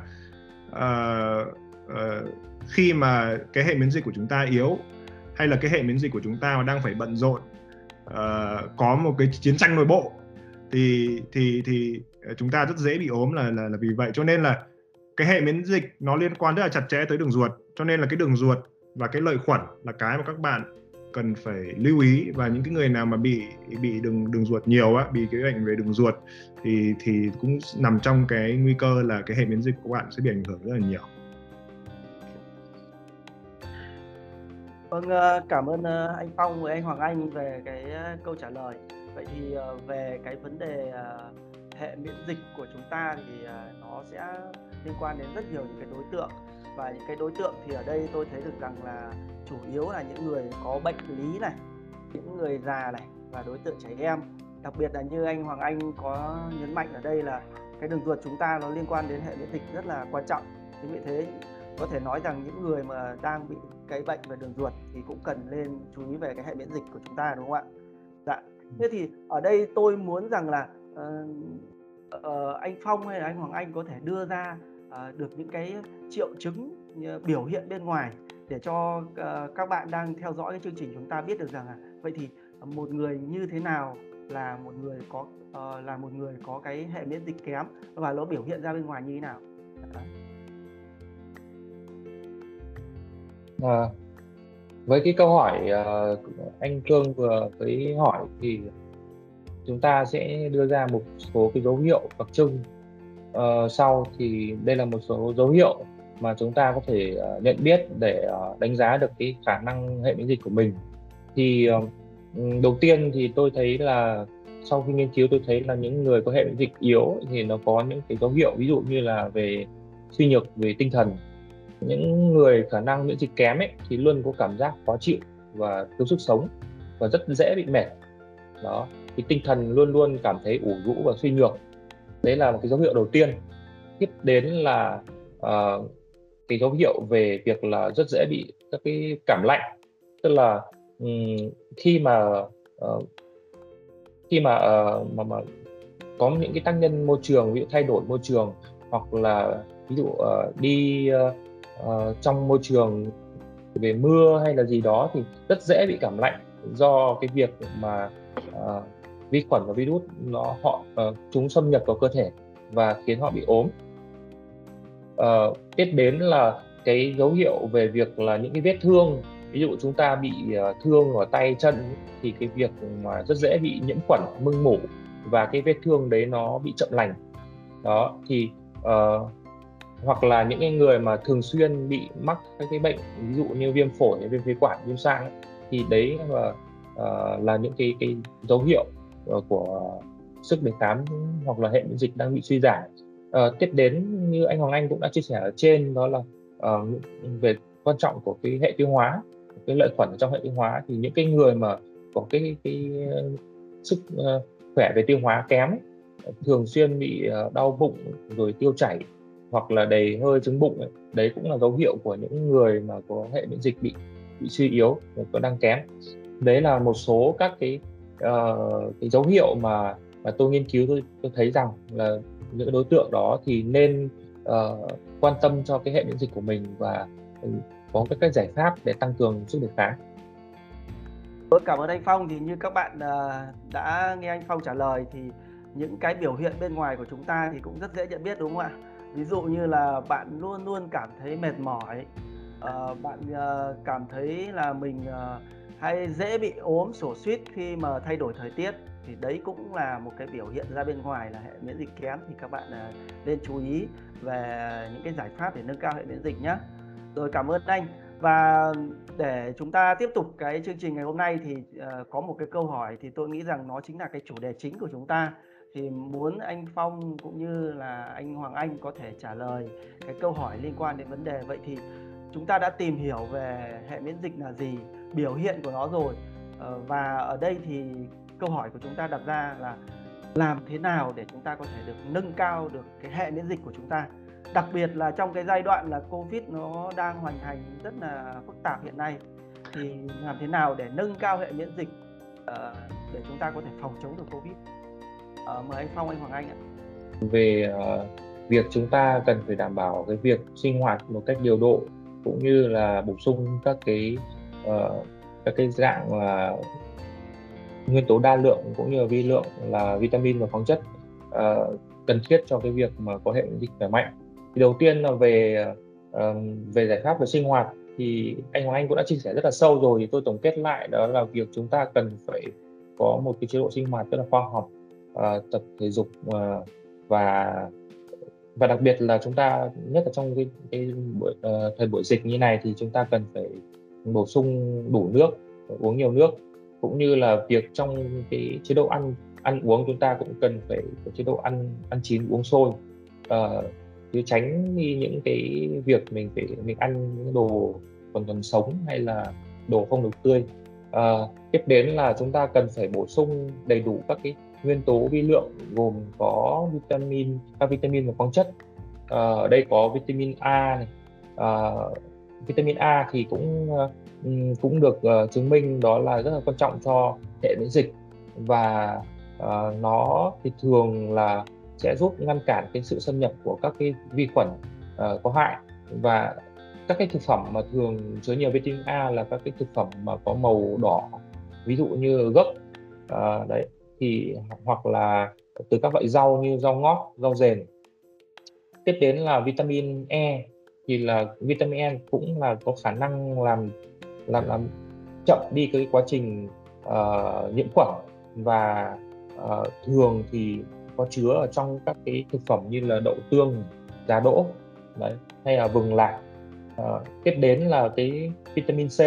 uh, uh, khi mà cái hệ miễn dịch của chúng ta yếu hay là cái hệ miễn dịch của chúng ta mà đang phải bận rộn uh, có một cái chiến tranh nội bộ thì thì thì chúng ta rất dễ bị ốm là là, là vì vậy. Cho nên là cái hệ miễn dịch nó liên quan rất là chặt chẽ tới đường ruột. Cho nên là cái đường ruột và cái lợi khuẩn là cái mà các bạn cần phải lưu ý và những cái người nào mà bị bị đường đường ruột nhiều á bị cái bệnh về đường ruột thì thì cũng nằm trong cái nguy cơ là cái hệ miễn dịch của bạn sẽ bị ảnh hưởng rất là nhiều Vâng, ờ, cảm ơn ờ, anh Phong và anh Hoàng Anh về cái ờ, câu trả lời. Vậy thì về cái vấn đề hệ miễn dịch của chúng ta thì nó sẽ liên quan đến rất nhiều những cái đối tượng và những cái đối tượng thì ở đây tôi thấy được rằng là chủ yếu là những người có bệnh lý này, những người già này và đối tượng trẻ em. Đặc biệt là như anh Hoàng Anh có nhấn mạnh ở đây là cái đường ruột chúng ta nó liên quan đến hệ miễn dịch rất là quan trọng. Chính vì thế có thể nói rằng những người mà đang bị cái bệnh về đường ruột thì cũng cần lên chú ý về cái hệ miễn dịch của chúng ta đúng không ạ? Dạ. Thế thì ở đây tôi muốn rằng là uh, uh, anh Phong hay là anh Hoàng Anh có thể đưa ra Ờ, được những cái triệu chứng ờ, biểu hiện bên ngoài để cho ờ, các bạn đang theo dõi cái chương trình chúng ta biết được rằng là vậy thì một người như thế nào là một người có uh, là một người có cái hệ miễn dịch kém và nó biểu hiện ra bên ngoài như thế nào? À, với cái câu hỏi uh, anh Cương vừa mới hỏi thì chúng ta sẽ đưa ra một số cái dấu hiệu đặc trưng uh, sau thì đây là một số dấu hiệu mà chúng ta có thể uh, nhận biết để uh, đánh giá được cái khả năng hệ miễn dịch của mình. Thì uh, đầu tiên thì tôi thấy là sau khi nghiên cứu tôi thấy là những người có hệ miễn dịch yếu thì nó có những cái dấu hiệu ví dụ như là về suy nhược về tinh thần. Những người khả năng miễn dịch kém ấy thì luôn có cảm giác khó chịu và thiếu sức sống và rất dễ bị mệt. Đó thì tinh thần luôn luôn cảm thấy ủ rũ và suy nhược đấy là một cái dấu hiệu đầu tiên. Tiếp đến là uh, cái dấu hiệu về việc là rất dễ bị các cái cảm lạnh. Tức là um, khi mà uh, khi mà, uh, mà mà có những cái tác nhân môi trường ví dụ thay đổi môi trường hoặc là ví dụ uh, đi uh, uh, trong môi trường về mưa hay là gì đó thì rất dễ bị cảm lạnh do cái việc mà uh, vi khuẩn và virus nó họ uh, chúng xâm nhập vào cơ thể và khiến họ bị ốm. Ờ, uh, tiếp đến là cái dấu hiệu về việc là những cái vết thương ví dụ chúng ta bị uh, thương ở tay chân thì cái việc mà rất dễ bị nhiễm khuẩn mưng mủ và cái vết thương đấy nó bị chậm lành. Đó thì uh, hoặc là những cái người mà thường xuyên bị mắc các cái bệnh ví dụ như viêm phổi viêm phế quản viêm sang thì đấy là uh, là những cái cái dấu hiệu Ờ, của sức đề kháng hoặc là hệ miễn dịch đang bị suy giảm. À, tiếp đến như anh Hoàng Anh cũng đã chia sẻ ở trên đó là uh, về quan trọng của cái hệ tiêu hóa cái lợi khuẩn trong hệ tiêu hóa thì những cái người mà có cái cái sức uh, khỏe về tiêu hóa kém thường xuyên bị uh, đau bụng rồi tiêu chảy hoặc là đầy hơi trứng bụng ấy, đấy cũng là dấu hiệu của những người mà có hệ miễn dịch bị bị suy yếu có đang kém. Đấy là một số các cái uh, cái dấu hiệu mà mà tôi nghiên cứu tôi, tôi thấy rằng là những đối tượng đó thì nên uh, quan tâm cho cái hệ miễn dịch của mình và ừ, có các cái giải pháp để tăng cường sức đề kháng. Tôi cảm ơn anh Phong thì như các bạn uh, đã nghe anh Phong trả lời thì những cái biểu hiện bên ngoài của chúng ta thì cũng rất dễ nhận biết đúng không ạ? ví dụ như là bạn luôn luôn cảm thấy mệt mỏi uh, bạn uh, cảm thấy là mình uh, hay dễ bị ốm sổ suýt khi mà thay đổi thời tiết thì đấy cũng là một cái biểu hiện ra bên ngoài là hệ miễn dịch kém. Thì các bạn à, nên chú ý về những cái giải pháp để nâng cao hệ miễn dịch nhé rồi cảm ơn anh. Và để chúng ta tiếp tục cái chương trình ngày hôm nay thì uh, có một cái câu hỏi thì tôi nghĩ rằng nó chính là cái chủ đề chính của chúng ta. Thì muốn anh Phong cũng như là anh Hoàng Anh có thể trả lời cái câu hỏi liên quan đến vấn đề. Vậy thì chúng ta đã tìm hiểu về hệ miễn dịch là gì? Biểu hiện của nó rồi. Ờ, và ở đây thì câu hỏi của chúng ta đặt ra là làm thế nào để chúng ta có thể được nâng cao được cái hệ miễn dịch của chúng ta? Đặc biệt là trong cái giai đoạn là covid nó đang hoành hành rất là phức tạp hiện nay, thì làm thế nào để nâng cao hệ miễn dịch ờ, để chúng ta có thể phòng chống được covid? Ờ, mời anh phong, anh hoàng anh ạ. Về việc chúng ta cần phải đảm bảo cái việc sinh hoạt một cách điều độ cũng như là bổ sung các cái uh, các cái dạng là nguyên tố đa lượng cũng như là vi lượng là vitamin và khoáng chất uh, cần thiết cho cái việc mà có hệ miễn dịch khỏe mạnh. Thì đầu tiên là về uh, về giải pháp về sinh hoạt thì anh Hoàng Anh cũng đã chia sẻ rất là sâu rồi. Thì tôi tổng kết lại đó là việc chúng ta cần phải có một cái chế độ sinh hoạt rất là khoa học uh, tập thể dục uh, và và đặc biệt là chúng ta nhất là trong cái, cái buổi, uh, thời buổi dịch như này thì chúng ta cần phải bổ sung đủ nước uống nhiều nước. Cũng như là việc trong cái chế độ ăn ăn uống chúng ta cũng cần phải có chế độ ăn ăn chín uống sôi. Ờ, à, chứ tránh đi những cái việc mình phải mình ăn những đồ còn còn sống hay là đồ không được tươi. À, tiếp đến là chúng ta cần phải bổ sung đầy đủ các cái nguyên tố vi lượng gồm có vitamin các vitamin và khoáng chất. À, ở đây có vitamin A này à, vitamin A thì cũng ờ, cũng được ờ, chứng minh đó là rất là quan trọng cho hệ miễn dịch. Và ờ, nó thì thường là sẽ giúp ngăn cản cái sự xâm nhập của các cái vi khuẩn có hại. Và các cái thực phẩm mà thường chứa nhiều vitamin A là các cái thực phẩm mà có màu đỏ ví dụ như gấc à, đấy thì hoặc là từ các loại rau như rau ngót, rau rền. Tiếp đến là vitamin E thì là vitamin E cũng là có khả năng làm làm làm chậm đi cái quá trình uh, nhiễm khuẩn. Và uh, thường thì có chứa ở trong các cái thực phẩm như là đậu tương, giá đỗ đấy hay là vừng lạc. Uh, tiếp đến là cái vitamin C.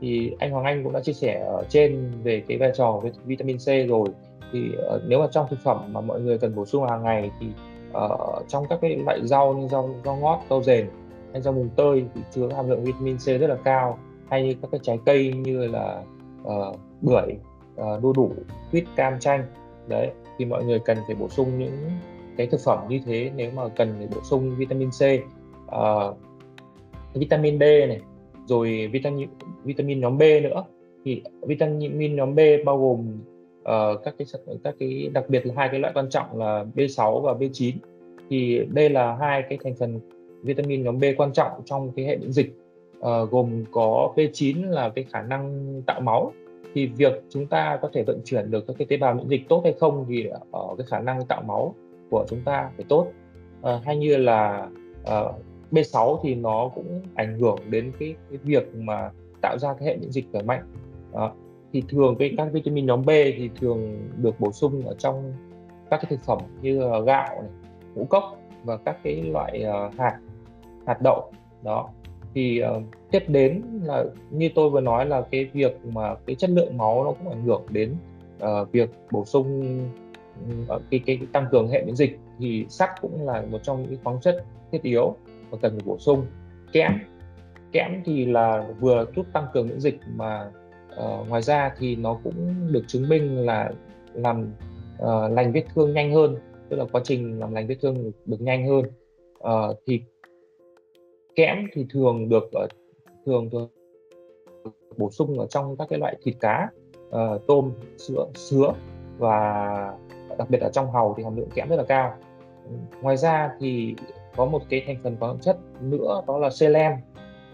Thì anh Hoàng Anh cũng đã chia sẻ ở trên về cái vai trò của vitamin C rồi. Thì uh, nếu mà trong thực phẩm mà mọi người cần bổ sung hàng ngày thì uh, trong các cái loại rau như rau rau ngót, rau rền hay rau mùng tơi thì chứa hàm lượng vitamin C rất là cao. Hay như các cái trái cây như là uh, bưởi, uh, đu đủ, quýt, cam, chanh. Đấy thì mọi người cần phải bổ sung những cái thực phẩm như thế nếu mà cần để bổ sung vitamin C. Uh, vitamin D này rồi vitamin vitamin nhóm B nữa. Thì vitamin nhóm B bao gồm uh, các cái các cái đặc biệt là hai cái loại quan trọng là B6 và B9 thì đây là hai cái thành phần vitamin nhóm B quan trọng trong cái hệ miễn dịch uh, gồm có B9 là cái khả năng tạo máu. Thì việc chúng ta có thể vận chuyển được các cái tế bào miễn dịch tốt hay không thì ở cái khả năng tạo máu của chúng ta phải tốt. Uh, hay như là ờ, uh, B6 thì nó cũng ảnh hưởng đến cái, cái việc mà tạo ra cái hệ miễn dịch khỏe mạnh. Uh, thì thường cái các vitamin nhóm B thì thường được bổ sung ở trong các cái thực phẩm như gạo này, ngũ cốc và các cái loại uh, hạt hạt đậu đó. Thì uh, tiếp đến là như tôi vừa nói là cái việc mà cái chất lượng máu nó cũng ảnh hưởng đến uh, việc bổ sung uh, cái, cái, cái tăng cường hệ miễn dịch. Thì sắt cũng là một trong những khoáng chất thiết yếu và cần phải bổ sung. Kẽm. Kẽm thì là vừa giúp tăng cường miễn dịch mà uh, ngoài ra thì nó cũng được chứng minh là làm uh, lành vết thương nhanh hơn tức là quá trình làm lành vết thương được, được nhanh hơn. Uh, thì kẽm thì thường được ờ, thường thường bổ sung ở trong các cái loại thịt cá uh, tôm sữa sứa và đặc biệt ở trong hàu thì hàm lượng kẽm rất là cao. Ngoài ra thì có một cái thành phần khoáng chất nữa đó là selen uh,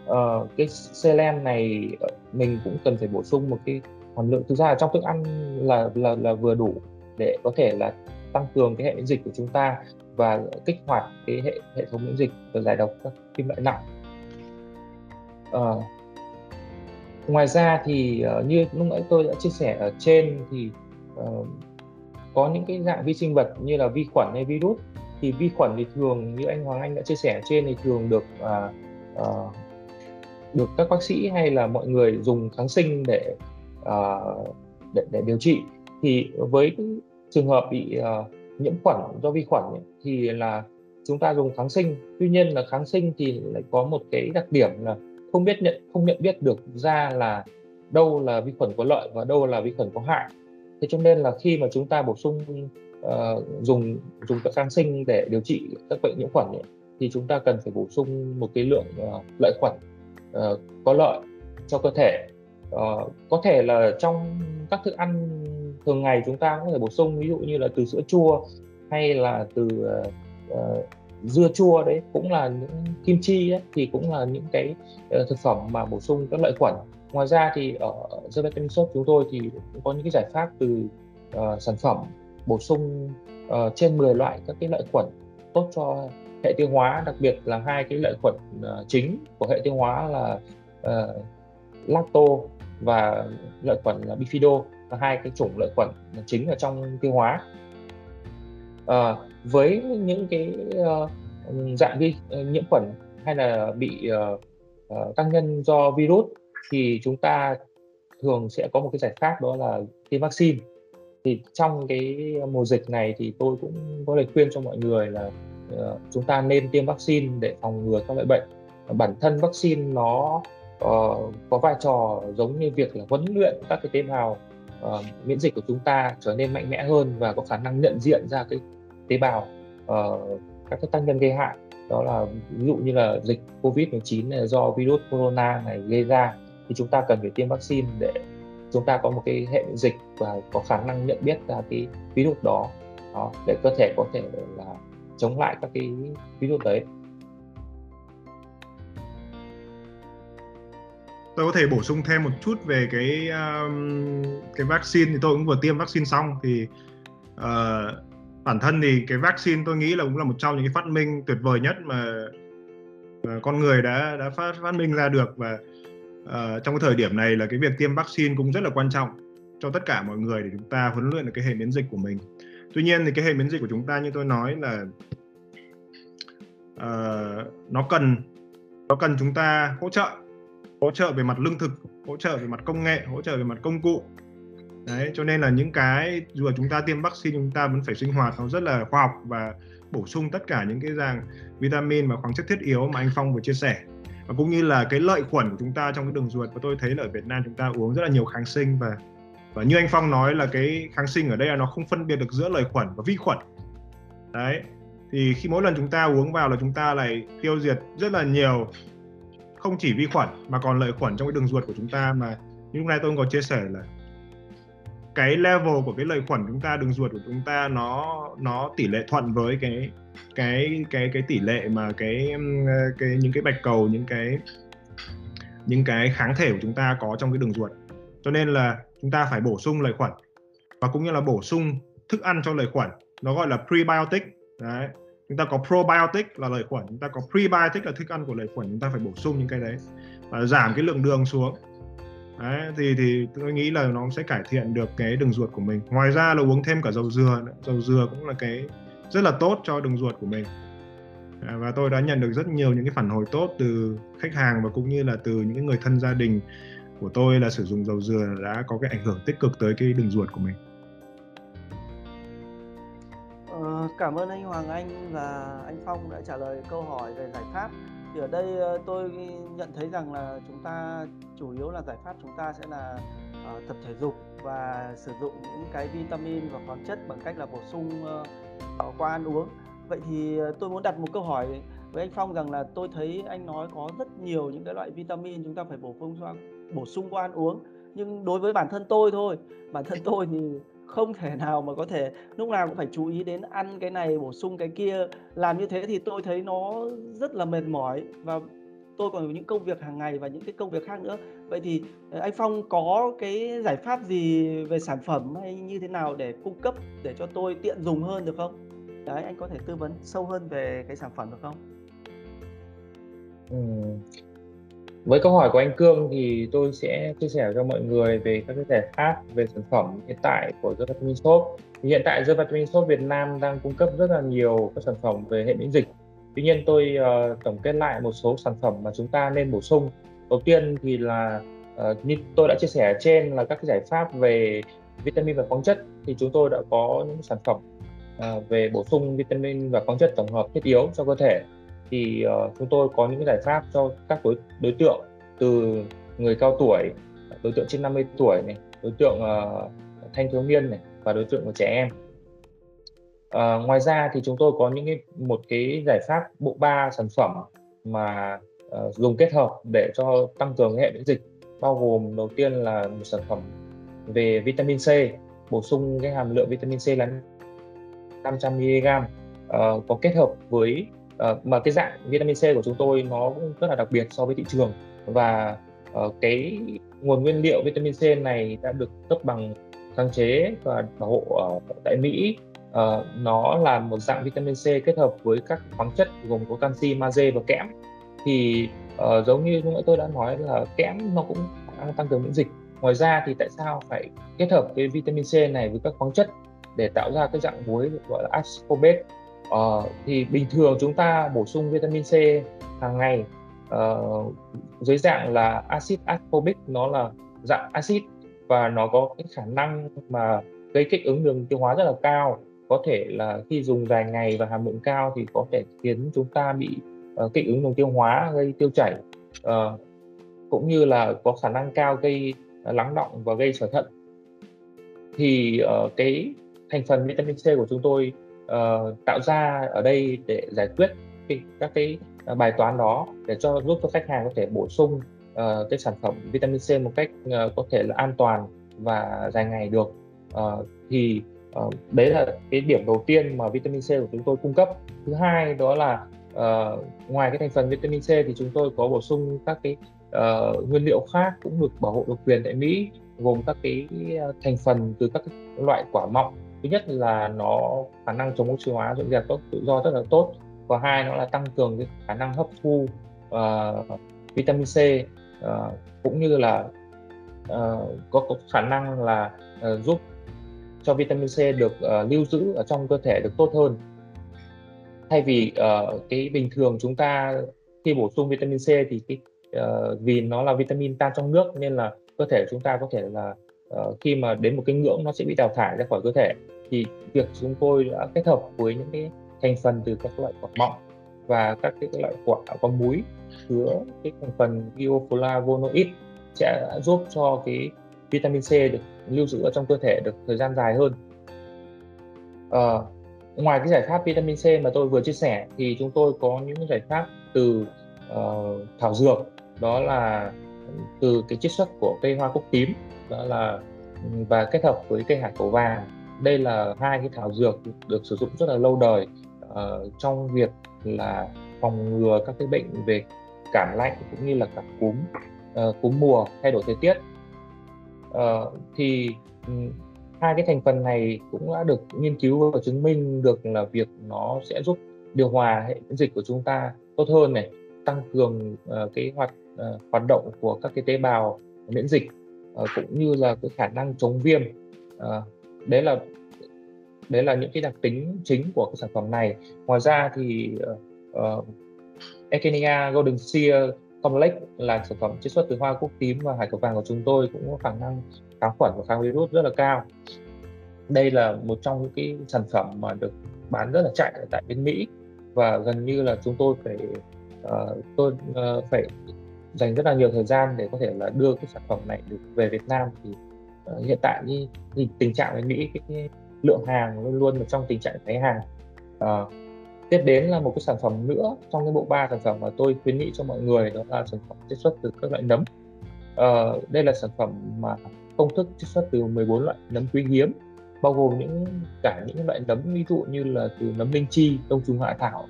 ờ, cái selen này mình cũng cần phải bổ sung một cái hàm lượng. Thực ra là trong thức ăn là là là vừa đủ để có thể là tăng cường cái hệ miễn dịch của chúng ta và kích hoạt cái hệ hệ thống miễn dịch và giải độc các kim loại nặng. À, ngoài ra thì uh, như lúc nãy tôi đã chia sẻ ở trên thì uh, có những cái dạng vi sinh vật như là vi khuẩn hay virus. Thì vi khuẩn thì thường như anh Hoàng Anh đã chia sẻ trên thì thường được à, à, được các bác sĩ hay là mọi người dùng kháng sinh để à, để, để điều trị. Thì với trường hợp bị uh, nhiễm khuẩn do vi khuẩn ấy, thì là chúng ta dùng kháng sinh. Tuy nhiên là kháng sinh thì lại có một cái đặc điểm là không biết nhận không nhận biết được ra là đâu là vi khuẩn có lợi và đâu là vi khuẩn có hại. Thế cho nên là khi mà chúng ta bổ sung uh, dùng dùng các kháng sinh để điều trị các bệnh nhiễm khuẩn ấy, thì chúng ta cần phải bổ sung một cái lượng uh, lợi khuẩn uh, có lợi cho cơ thể. Uh, có thể là trong các thức ăn thường ngày chúng ta có thể bổ sung ví dụ như là từ sữa chua hay là từ uh, dưa chua đấy cũng là những kim chi ấy, thì cũng là những cái uh, thực phẩm mà bổ sung các lợi khuẩn. Ngoài ra thì ở The Vitamin Shop chúng tôi thì cũng có những cái giải pháp từ uh, sản phẩm bổ sung uh, trên 10 loại các cái lợi khuẩn tốt cho hệ tiêu hóa đặc biệt là hai cái lợi khuẩn uh, chính của hệ tiêu hóa là uh, lacto và lợi khuẩn là bifido hai cái chủng lợi khuẩn chính ở trong tiêu hóa. À, với những cái uh, dạng vi ờ, nhiễm khuẩn hay là bị uh, uh, tăng nhân do virus thì chúng ta thường sẽ có một cái giải pháp đó là tiêm vaccine. Thì trong cái mùa dịch này thì tôi cũng có lời khuyên cho mọi người là uh, chúng ta nên tiêm vaccine để phòng ngừa các loại bệnh. Bản thân vaccine nó uh, có vai trò giống như việc là huấn luyện các cái tế bào uh, miễn dịch của chúng ta trở nên mạnh mẽ hơn và có khả năng nhận diện ra cái tế bào uh, các cái tác nhân gây hại. Đó là ví dụ như là dịch Covid-19 này do virus corona này gây ra thì chúng ta cần phải tiêm vaccine để chúng ta có một cái hệ miễn dịch và có khả năng nhận biết ra cái virus đó, đó để cơ thể có thể là chống lại các cái virus đấy. Tôi có thể bổ sung thêm một chút về cái um, cái vaccine. Thì tôi cũng vừa tiêm vaccine xong thì uh, bản thân thì cái vaccine tôi nghĩ là cũng là một trong những cái phát minh tuyệt vời nhất mà, mà con người đã đã phát phát minh ra được. Và uh, trong cái thời điểm này là cái việc tiêm vaccine cũng rất là quan trọng cho tất cả mọi người để chúng ta huấn luyện được cái hệ miễn dịch của mình. Tuy nhiên thì cái hệ miễn dịch của chúng ta như tôi nói là uh, nó cần nó cần chúng ta hỗ trợ hỗ trợ về mặt lương thực, hỗ trợ về mặt công nghệ, hỗ trợ về mặt công cụ. Đấy, cho nên là những cái dù là chúng ta tiêm vaccine, chúng ta vẫn phải sinh hoạt nó rất là khoa học và bổ sung tất cả những cái dạng vitamin và khoáng chất thiết yếu mà anh Phong vừa chia sẻ. Và cũng như là cái lợi khuẩn của chúng ta trong cái đường ruột, và tôi thấy là ở Việt Nam chúng ta uống rất là nhiều kháng sinh và và như anh Phong nói là cái kháng sinh ở đây là nó không phân biệt được giữa lợi khuẩn và vi khuẩn. Đấy, thì khi mỗi lần chúng ta uống vào là chúng ta lại tiêu diệt rất là nhiều không chỉ vi khuẩn mà còn lợi khuẩn trong cái đường ruột của chúng ta mà như lúc này tôi có chia sẻ là cái level của cái lợi khuẩn chúng ta, đường ruột của chúng ta nó nó tỷ lệ thuận với cái cái cái cái tỷ lệ mà cái cái, những cái bạch cầu, những cái những cái kháng thể của chúng ta có trong cái đường ruột. Cho nên là chúng ta phải bổ sung lợi khuẩn và cũng như là bổ sung thức ăn cho lợi khuẩn. Nó gọi là prebiotic. Đấy chúng ta có probiotic là lợi khuẩn, chúng ta có prebiotic là thức ăn của lợi khuẩn, chúng ta phải bổ sung những cái đấy và giảm cái lượng đường xuống. Đấy, thì thì tôi nghĩ là nó sẽ cải thiện được cái đường ruột của mình. Ngoài ra là uống thêm cả dầu dừa nữa. dầu dừa cũng là cái rất là tốt cho đường ruột của mình. À, và tôi đã nhận được rất nhiều những cái phản hồi tốt từ khách hàng và cũng như là từ những người thân gia đình của tôi là sử dụng dầu dừa đã có cái ảnh hưởng tích cực tới cái đường ruột của mình. Ờ, cảm ơn anh Hoàng Anh và anh Phong đã trả lời câu hỏi về giải pháp. Thì ở đây ờ, tôi nhận thấy rằng là chúng ta chủ yếu là giải pháp chúng ta sẽ là uh, tập thể dục và sử dụng những cái vitamin và khoáng chất bằng cách là bổ sung uh, qua ăn uống. Vậy thì tôi muốn đặt một câu hỏi với anh Phong rằng là tôi thấy anh nói có rất nhiều những cái loại vitamin chúng ta phải bổ sung bổ sung qua ăn uống nhưng đối với bản thân tôi thôi bản thân tôi thì không thể nào mà có thể, lúc nào cũng phải chú ý đến ăn cái này, bổ sung cái kia. Làm như thế thì tôi thấy nó rất là mệt mỏi và tôi còn có những công việc hàng ngày và những cái công việc khác nữa. Vậy thì ờ, anh Phong có cái giải pháp gì về sản phẩm hay như thế nào để cung cấp để cho tôi tiện dùng hơn được không? Đấy, anh có thể tư vấn sâu hơn về cái sản phẩm được không? Ừ với câu hỏi của anh Cương thì tôi sẽ chia sẻ cho mọi người về các cái giải pháp về sản phẩm hiện tại của The Vitamin Shop. Thì hiện tại The Vitamin Shop Việt Nam đang cung cấp rất là nhiều các sản phẩm về hệ miễn dịch. Tuy nhiên tôi uh, tổng kết lại một số sản phẩm mà chúng ta nên bổ sung. Đầu tiên thì là uh, như tôi đã chia sẻ ở trên là các cái giải pháp về vitamin và khoáng chất thì chúng tôi đã có những sản phẩm uh, về bổ sung vitamin và khoáng chất tổng hợp thiết yếu cho cơ thể thì uh, chúng tôi có những cái giải pháp cho các đối đối tượng từ người cao tuổi đối tượng trên 50 tuổi này đối tượng uh, thanh thiếu niên này và đối tượng của trẻ em. Uh, ngoài ra thì chúng tôi có những cái một cái giải pháp bộ ba sản phẩm mà uh, dùng kết hợp để cho tăng cường hệ miễn dịch bao gồm đầu tiên là một sản phẩm về vitamin C bổ sung cái hàm lượng vitamin C là 500 mg uh, có kết hợp với uh, mà cái dạng vitamin C của chúng tôi nó cũng rất là đặc biệt so với thị trường. Và uh, cái nguồn nguyên liệu vitamin C này đã được cấp bằng sáng chế và bảo hộ ở tại Mỹ. Uh, nó là một dạng vitamin C kết hợp với các khoáng chất gồm có canxi, magie và kẽm. Thì uh, giống như lúc nãy tôi đã nói là kẽm nó cũng tăng cường miễn dịch. Ngoài ra thì tại sao phải kết hợp cái vitamin C này với các khoáng chất để tạo ra cái dạng muối gọi là ascorbate? Ờ, thì bình thường chúng ta bổ sung vitamin C hàng ngày uh, dưới dạng là axit ascorbic nó là dạng axit và nó có cái khả năng mà gây kích ứng đường tiêu hóa rất là cao. Có thể là khi dùng dài ngày và hàm lượng cao thì có thể khiến chúng ta bị uh, kích ứng đường tiêu hóa gây tiêu chảy uh, cũng như là có khả năng cao gây uh, lắng động và gây sỏi thận. Thì uh, cái thành phần vitamin C của chúng tôi uh, tạo ra ở đây để giải quyết cái, các cái ờ, bài toán đó để cho giúp cho khách hàng có thể bổ sung uh, cái sản phẩm vitamin C một cách uh, có thể là an toàn và dài ngày được. Uh, thì uh, đấy là cái điểm đầu tiên mà vitamin C của chúng tôi cung cấp. Thứ hai đó là uh, ngoài cái thành phần vitamin C thì chúng tôi có bổ sung các cái uh, nguyên liệu khác cũng được bảo hộ độc quyền tại Mỹ gồm các cái thành phần từ các loại quả mọng thứ nhất là nó khả năng chống oxy hóa dọn dẹp tốt tự do rất là tốt. Và hai nó là tăng cường cái khả năng hấp thu uh, vitamin C uh, cũng như là uh, có, có khả năng là uh, giúp cho vitamin C được uh, lưu giữ ở trong cơ thể được tốt hơn. Thay vì uh, cái bình thường chúng ta khi bổ sung vitamin C thì cái uh, vì nó là vitamin tan trong nước nên là cơ thể chúng ta có thể là uh, khi mà đến một cái ngưỡng nó sẽ bị đào thải ra khỏi cơ thể thì việc chúng tôi đã kết hợp với những cái thành phần từ các loại quả mọng và các cái loại quả có muối chứa cái thành phần bioflavonoid sẽ giúp cho cái vitamin C được lưu giữ ở trong cơ thể được thời gian dài hơn. À, ngoài cái giải pháp vitamin C mà tôi vừa chia sẻ thì chúng tôi có những giải pháp từ uh, thảo dược đó là từ cái chiết xuất của cây hoa cúc tím đó là ừ, và kết hợp với cây hạt cổ vàng đây là hai cái thảo dược được sử dụng rất là lâu đời. Uh, trong việc là phòng ngừa các cái bệnh về cảm lạnh cũng như là cảm cúm uh, cúm mùa thay đổi thời tiết. Uh, thì um, hai cái thành phần này cũng đã được nghiên cứu và chứng minh được là việc nó sẽ giúp điều hòa hệ miễn dịch của chúng ta tốt hơn này tăng cường uh, cái hoạt uh, hoạt động của các cái tế bào miễn dịch uh, cũng như là cái khả năng chống viêm. Uh, đấy là đấy là những cái đặc tính chính của cái sản phẩm này. Ngoài ra thì ờ, ờ, uh, Echenia Golden Sear Complex là sản phẩm chiết xuất từ hoa cúc tím và hải cẩu vàng của chúng tôi cũng có khả năng kháng khuẩn và kháng virus rất là cao. Đây là một trong những cái sản phẩm mà được bán rất là chạy tại bên Mỹ và gần như là chúng tôi phải uh, tôi uh, phải dành rất là nhiều thời gian để có thể là đưa cái sản phẩm này được về Việt Nam. Thì Ờ, hiện tại như, như tình trạng ở Mỹ cái, cái lượng hàng luôn luôn trong tình trạng cháy hàng. À, tiếp đến là một cái sản phẩm nữa trong cái bộ ba sản phẩm mà tôi khuyến nghị cho mọi người đó là sản phẩm chiết xuất từ các loại nấm. À, đây là sản phẩm mà công thức chiết xuất từ 14 loại nấm quý hiếm bao gồm những cả những loại nấm ví dụ như là từ nấm linh chi đông trùng hạ thảo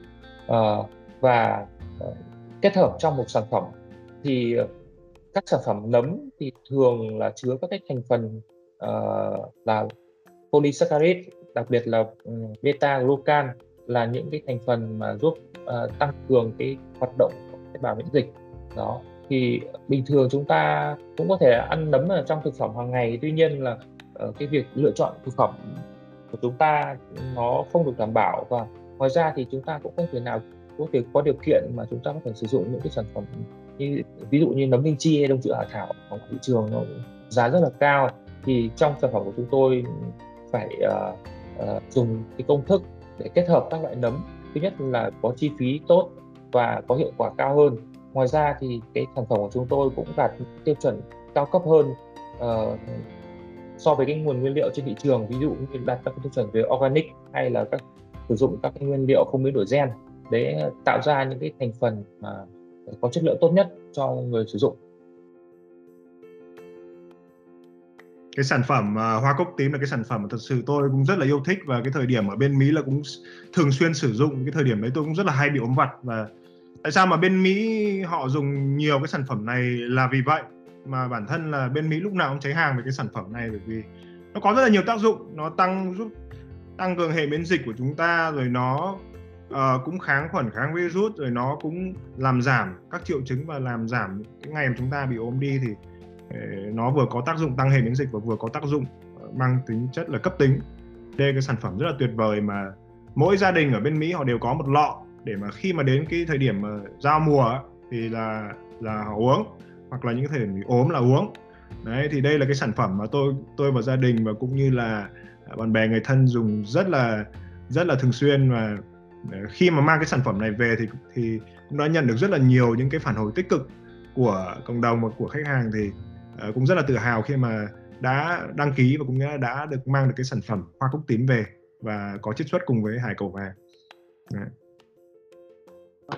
à, và à, kết hợp trong một sản phẩm thì các sản phẩm nấm thì thường là chứa các cái thành phần uh, là polysaccharide đặc biệt là ừ, beta glucan là những cái thành phần mà giúp uh, tăng cường cái hoạt động của tế bào miễn dịch. Đó thì bình thường chúng ta cũng có thể ăn nấm ở trong thực phẩm hàng ngày tuy nhiên là uh, cái việc lựa chọn thực phẩm của chúng ta nó không được đảm bảo và ngoài ra thì chúng ta cũng không thể nào có thể có điều kiện mà chúng ta có thể sử dụng những cái sản phẩm như ví dụ như nấm linh chi hay đông trùng hạ thảo ở thị trường nó giá rất là cao thì trong sản phẩm của chúng tôi phải uh, uh, dùng cái công thức để kết hợp các loại nấm. Thứ nhất là có chi phí tốt và có hiệu quả cao hơn. Ngoài ra thì cái sản phẩm của chúng tôi cũng đạt tiêu chuẩn cao cấp hơn uh, so với cái nguồn nguyên liệu trên thị trường. Ví dụ như đạt các tiêu chuẩn về organic hay là các sử dụng các cái nguyên liệu không biến đổi gen để tạo ra những cái thành phần mà có chất lượng tốt nhất cho người sử dụng. Cái sản phẩm uh, hoa cúc tím là cái sản phẩm mà thật sự tôi cũng rất là yêu thích và cái thời điểm ở bên Mỹ là cũng thường xuyên sử dụng. Cái thời điểm đấy tôi cũng rất là hay bị ốm vặt và tại sao mà bên Mỹ họ dùng nhiều cái sản phẩm này là vì vậy? Mà bản thân là bên Mỹ lúc nào cũng cháy hàng về cái sản phẩm này bởi vì nó có rất là nhiều tác dụng. Nó tăng giúp tăng cường hệ miễn dịch của chúng ta rồi nó uh, cũng kháng khuẩn kháng virus rồi nó cũng làm giảm các triệu chứng và làm giảm cái ngày mà chúng ta bị ốm đi thì ờ, nó vừa có tác dụng tăng hệ miễn dịch và vừa có tác dụng ờ, mang tính chất là cấp tính. Đây cái sản phẩm rất là tuyệt vời mà mỗi gia đình ở bên Mỹ họ đều có một lọ để mà khi mà đến cái thời điểm mà giao mùa thì là là họ uống hoặc là những cái thời điểm ốm là uống. Đấy thì đây là cái sản phẩm mà tôi tôi và gia đình và cũng như là bạn bè người thân dùng rất là rất là thường xuyên và khi mà mang cái sản phẩm này về thì thì cũng đã nhận được rất là nhiều những cái phản hồi tích cực của cộng đồng và của khách hàng thì uh, cũng rất là tự hào khi mà đã đăng ký và cũng nghĩa là đã được mang được cái sản phẩm hoa cúc tím về và có chiết xuất cùng với hải cầu vàng. Đấy.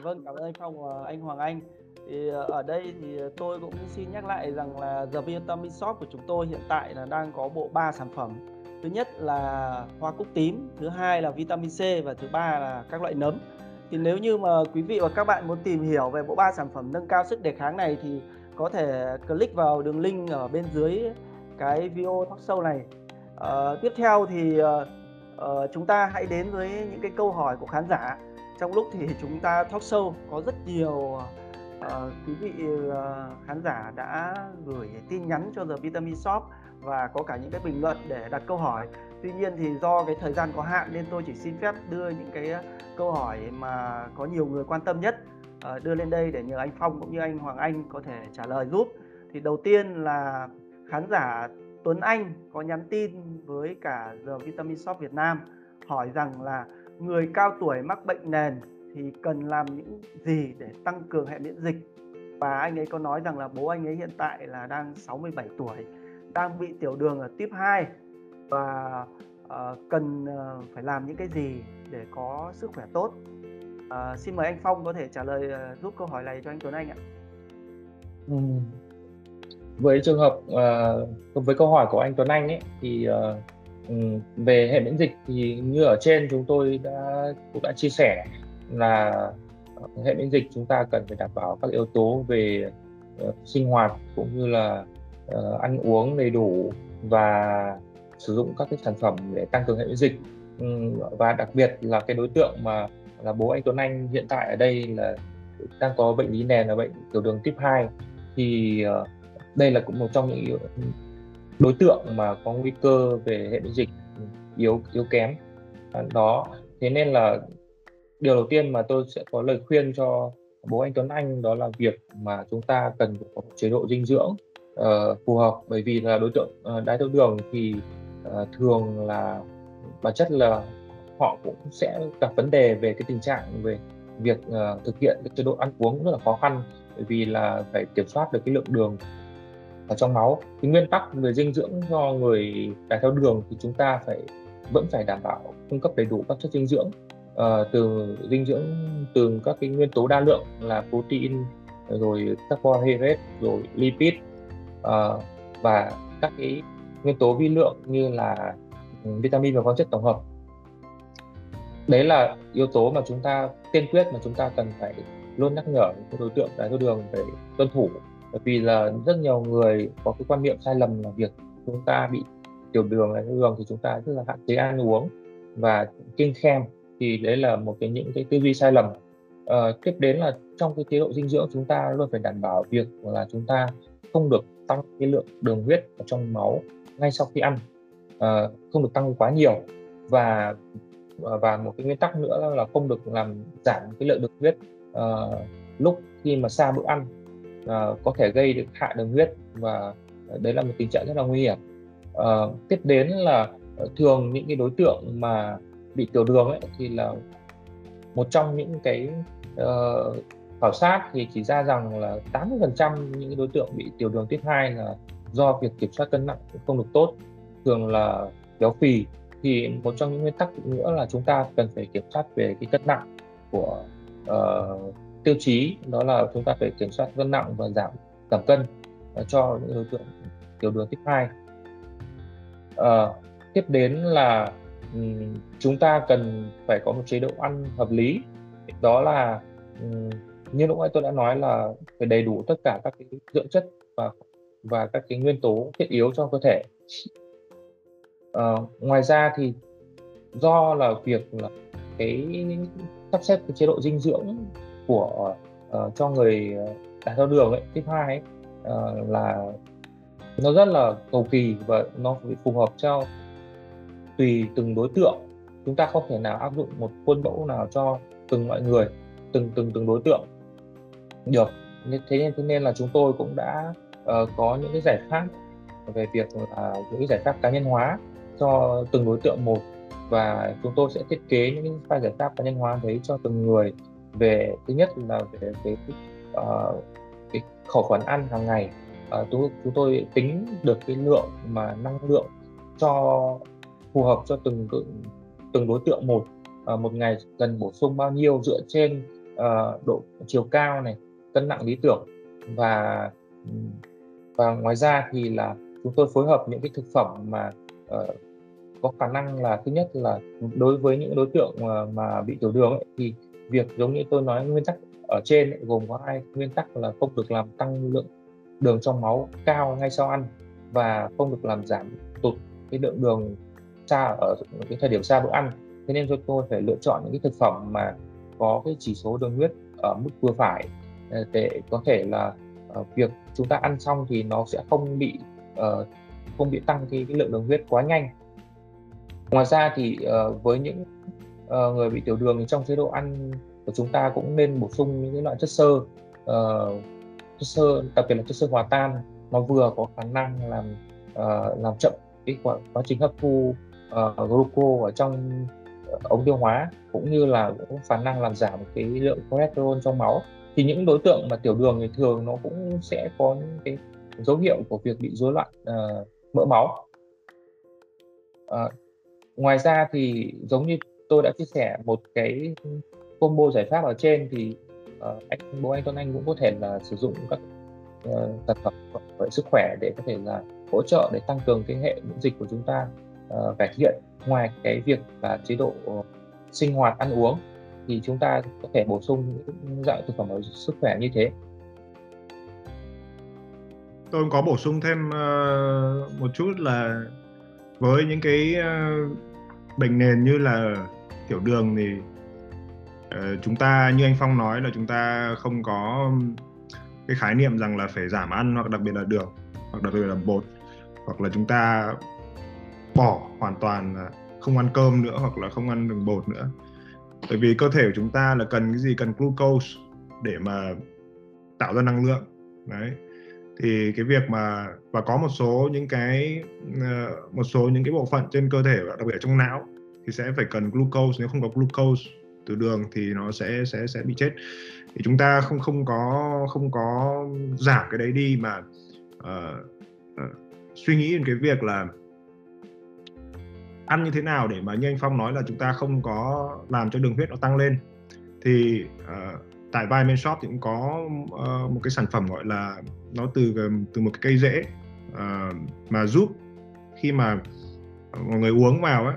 Vâng, cảm ơn anh Phong và anh Hoàng Anh. Thì ờ, ở đây thì tôi cũng xin nhắc lại rằng là The Vitamin Shop của chúng tôi hiện tại là đang có bộ 3 sản phẩm. Thứ nhất là hoa cúc tím, thứ hai là vitamin C và thứ ba là các loại nấm. Thì nếu như mà quý vị và các bạn muốn tìm hiểu về bộ ba sản phẩm nâng cao sức đề kháng này thì có thể click vào đường link ở bên dưới cái video talk show này. à, tiếp theo thì uh, uh, chúng ta hãy đến với những cái câu hỏi của khán giả. Trong lúc thì chúng ta talk show có rất nhiều uh, quý vị uh, khán giả đã gửi tin nhắn cho The Vitamin Shop và có cả những cái bình luận để đặt câu hỏi. Tuy nhiên thì do cái thời gian có hạn nên tôi chỉ xin phép đưa những cái ờ, câu hỏi mà có nhiều người quan tâm nhất ờ, đưa lên đây để nhờ anh Phong cũng như anh Hoàng Anh có thể trả lời giúp. Thì đầu tiên là khán giả Tuấn Anh có nhắn tin với cả The Vitamin Shop Việt Nam, hỏi rằng là người cao tuổi mắc bệnh nền thì cần làm những gì để tăng cường hệ miễn dịch và anh ấy có nói rằng là bố anh ấy hiện tại là đang 67 tuổi đang bị tiểu đường ở tuyếp 2 và uh, cần uh, phải làm những cái gì để có sức khỏe tốt uh, xin mời anh Phong có thể trả lời uh, giúp câu hỏi này cho anh Tuấn Anh ạ ừ. với trường hợp uh, với câu hỏi của anh Tuấn Anh ấy thì uh, về hệ miễn dịch thì như ở trên chúng tôi đã cũng đã chia sẻ là hệ miễn dịch chúng ta cần phải đảm bảo các yếu tố về uh, sinh hoạt cũng như là uh, ăn uống đầy đủ và sử dụng các cái sản phẩm để tăng cường hệ miễn dịch. Ừ, và đặc biệt là cái đối tượng mà là bố anh Tuấn Anh hiện tại ở đây là đang có bệnh lý nền là bệnh tiểu đường tuyếp 2 thì uh, đây là cũng một trong những đối tượng mà có nguy cơ về hệ miễn dịch yếu yếu kém. À, đó thế nên là điều đầu tiên mà tôi sẽ có lời khuyên cho bố anh Tuấn Anh đó là việc mà chúng ta cần có một chế độ dinh dưỡng uh, phù hợp bởi vì là đối tượng uh, đái tháo đường thì uh, thường là bản chất là họ cũng sẽ gặp vấn đề về cái tình trạng về việc uh, thực hiện cái chế độ ăn uống rất là khó khăn bởi vì là phải kiểm soát được cái lượng đường ở trong máu. Cái nguyên tắc về dinh dưỡng cho người đái tháo đường thì chúng ta phải vẫn phải đảm bảo cung cấp đầy đủ các chất dinh dưỡng uh, từ dinh dưỡng từ các cái nguyên tố đa lượng là protein rồi carbohydrate rồi lipid uh, và các cái nguyên tố vi lượng như là ừ, vitamin và khoáng chất tổng hợp. Đấy là yếu tố mà chúng ta tiên quyết mà chúng ta cần phải luôn nhắc nhở những đối tượng đái tháo đường phải tuân thủ. Bởi vì là rất nhiều người có cái quan niệm sai lầm là việc chúng ta bị tiểu đường đái tháo đường thì chúng ta rất là hạn chế ăn uống và kiêng khem. Thì đấy là một cái những cái tư duy sai lầm. À, tiếp đến là trong cái chế độ dinh dưỡng chúng ta luôn phải đảm bảo việc là chúng ta không được tăng cái lượng đường huyết ở trong máu ngay sau khi ăn à, không được tăng quá nhiều. Và ờ, và một cái nguyên tắc nữa là không được làm giảm cái lượng đường huyết uh, lúc khi mà xa bữa ăn uh, có thể gây được hạ đường huyết và đấy là một tình trạng rất là nguy hiểm. Uh, tiếp đến là thường những cái đối tượng mà bị tiểu đường ấy thì là một trong những cái uh, khảo sát thì chỉ ra rằng là 80% những đối tượng bị tiểu đường tuyếp 2 là do việc kiểm soát cân nặng không được tốt. Thường là béo phì thì một trong những nguyên tắc nữa là chúng ta cần phải kiểm soát về cái cân nặng của uh, tiêu chí đó là chúng ta phải kiểm soát cân nặng và giảm giảm cân uh, cho những đối tượng tiểu đường tiếp 2 uh, tiếp đến là um, chúng ta cần phải có một chế độ ăn hợp lý. Đó là um, như lúc nãy tôi đã nói là phải đầy đủ tất cả các cái dưỡng chất và và các cái nguyên tố thiết yếu cho cơ thể. À, ngoài ra thì do là việc là cái sắp xếp cái chế độ dinh dưỡng của uh, cho người ờ, đái tháo đường ấy, tiếp hai ấy, uh, là nó rất là cầu kỳ và nó phải phù hợp cho tùy từng đối tượng. Chúng ta không thể nào áp dụng một khuôn mẫu nào cho từng mọi người từng từng từng đối tượng được thế nên thế nên là chúng tôi cũng đã uh, có những cái giải pháp về việc là những cái giải pháp cá nhân hóa cho từng đối tượng một và chúng tôi sẽ thiết kế những cái giải pháp cá nhân hóa đấy cho từng người. Về thứ nhất là về cái uh, cái khẩu phần ăn hàng ngày ờ, uh, chúng, chúng tôi tính được cái lượng mà năng lượng cho phù hợp cho từng từng đối tượng một. Uh, một ngày cần bổ sung bao nhiêu dựa trên uh, độ chiều cao này cân nặng lý tưởng. Và và ngoài ra thì là chúng tôi phối hợp những cái thực phẩm mà uh, có khả năng là thứ nhất là đối với những đối tượng mà, mà bị tiểu đường ấy, thì việc giống như tôi nói nguyên tắc ở trên ấy, gồm có hai nguyên tắc là không được làm tăng lượng đường trong máu cao ngay sau ăn và không được làm giảm tụt cái lượng đường xa ở cái thời điểm xa bữa ăn. Thế nên cho tôi phải lựa chọn những cái thực phẩm mà có cái chỉ số đường huyết ở mức vừa phải. Ờ, để có thể là uh, việc chúng ta ăn xong thì nó sẽ không bị uh, không bị tăng cái, cái lượng đường huyết quá nhanh. Ngoài ra thì uh, với những uh, người bị tiểu đường thì trong chế độ ăn của chúng ta cũng nên bổ sung những cái loại chất xơ uh, chất xơ đặc biệt là chất xơ hòa tan. Nó vừa có khả năng làm uh, làm chậm cái quá, quá trình hấp thu uh, gluco ở trong ống tiêu hóa cũng như là cũng khả năng làm giảm cái lượng cholesterol trong máu thì những đối tượng mà tiểu đường thì thường nó cũng sẽ có những cái dấu hiệu của việc bị rối loạn uh, mỡ máu. Uh, ngoài ra thì giống như tôi đã chia sẻ một cái combo giải pháp ở trên thì uh, anh bố anh Tuấn Anh cũng có thể là sử dụng các uh, sản phẩm về sức khỏe để có thể là hỗ trợ để tăng cường cái hệ miễn dịch của chúng ta uh, cải thiện. Ngoài cái việc là chế độ sinh hoạt ăn uống thì chúng ta có thể bổ sung những dạng thực phẩm sức khỏe như thế. Tôi có bổ sung thêm uh, một chút là với những cái uh, bệnh nền như là tiểu đường thì uh, chúng ta như anh Phong nói là chúng ta không có cái khái niệm rằng là phải giảm ăn hoặc đặc biệt là đường hoặc đặc biệt là bột hoặc là chúng ta bỏ hoàn toàn là không ăn cơm nữa hoặc là không ăn đường bột nữa bởi vì cơ thể của chúng ta là cần cái gì? Cần glucose để mà tạo ra năng lượng. Đấy. Thì cái việc mà và có một số những cái ờ, một số những cái bộ phận trên cơ thể và đặc biệt ở trong não thì sẽ phải cần glucose. Nếu không có glucose từ đường thì nó sẽ sẽ sẽ bị chết. Thì chúng ta không không có không có giảm cái đấy đi mà uh, uh, suy nghĩ đến cái việc là ăn như thế nào để mà như anh Phong nói là chúng ta không có làm cho đường huyết nó tăng lên. Thì uh, tại Vitamin Shop thì cũng có uh, một cái sản phẩm gọi là nó từ ờ, từ một cái cây rễ uh, mà giúp khi mà mọi người uống vào á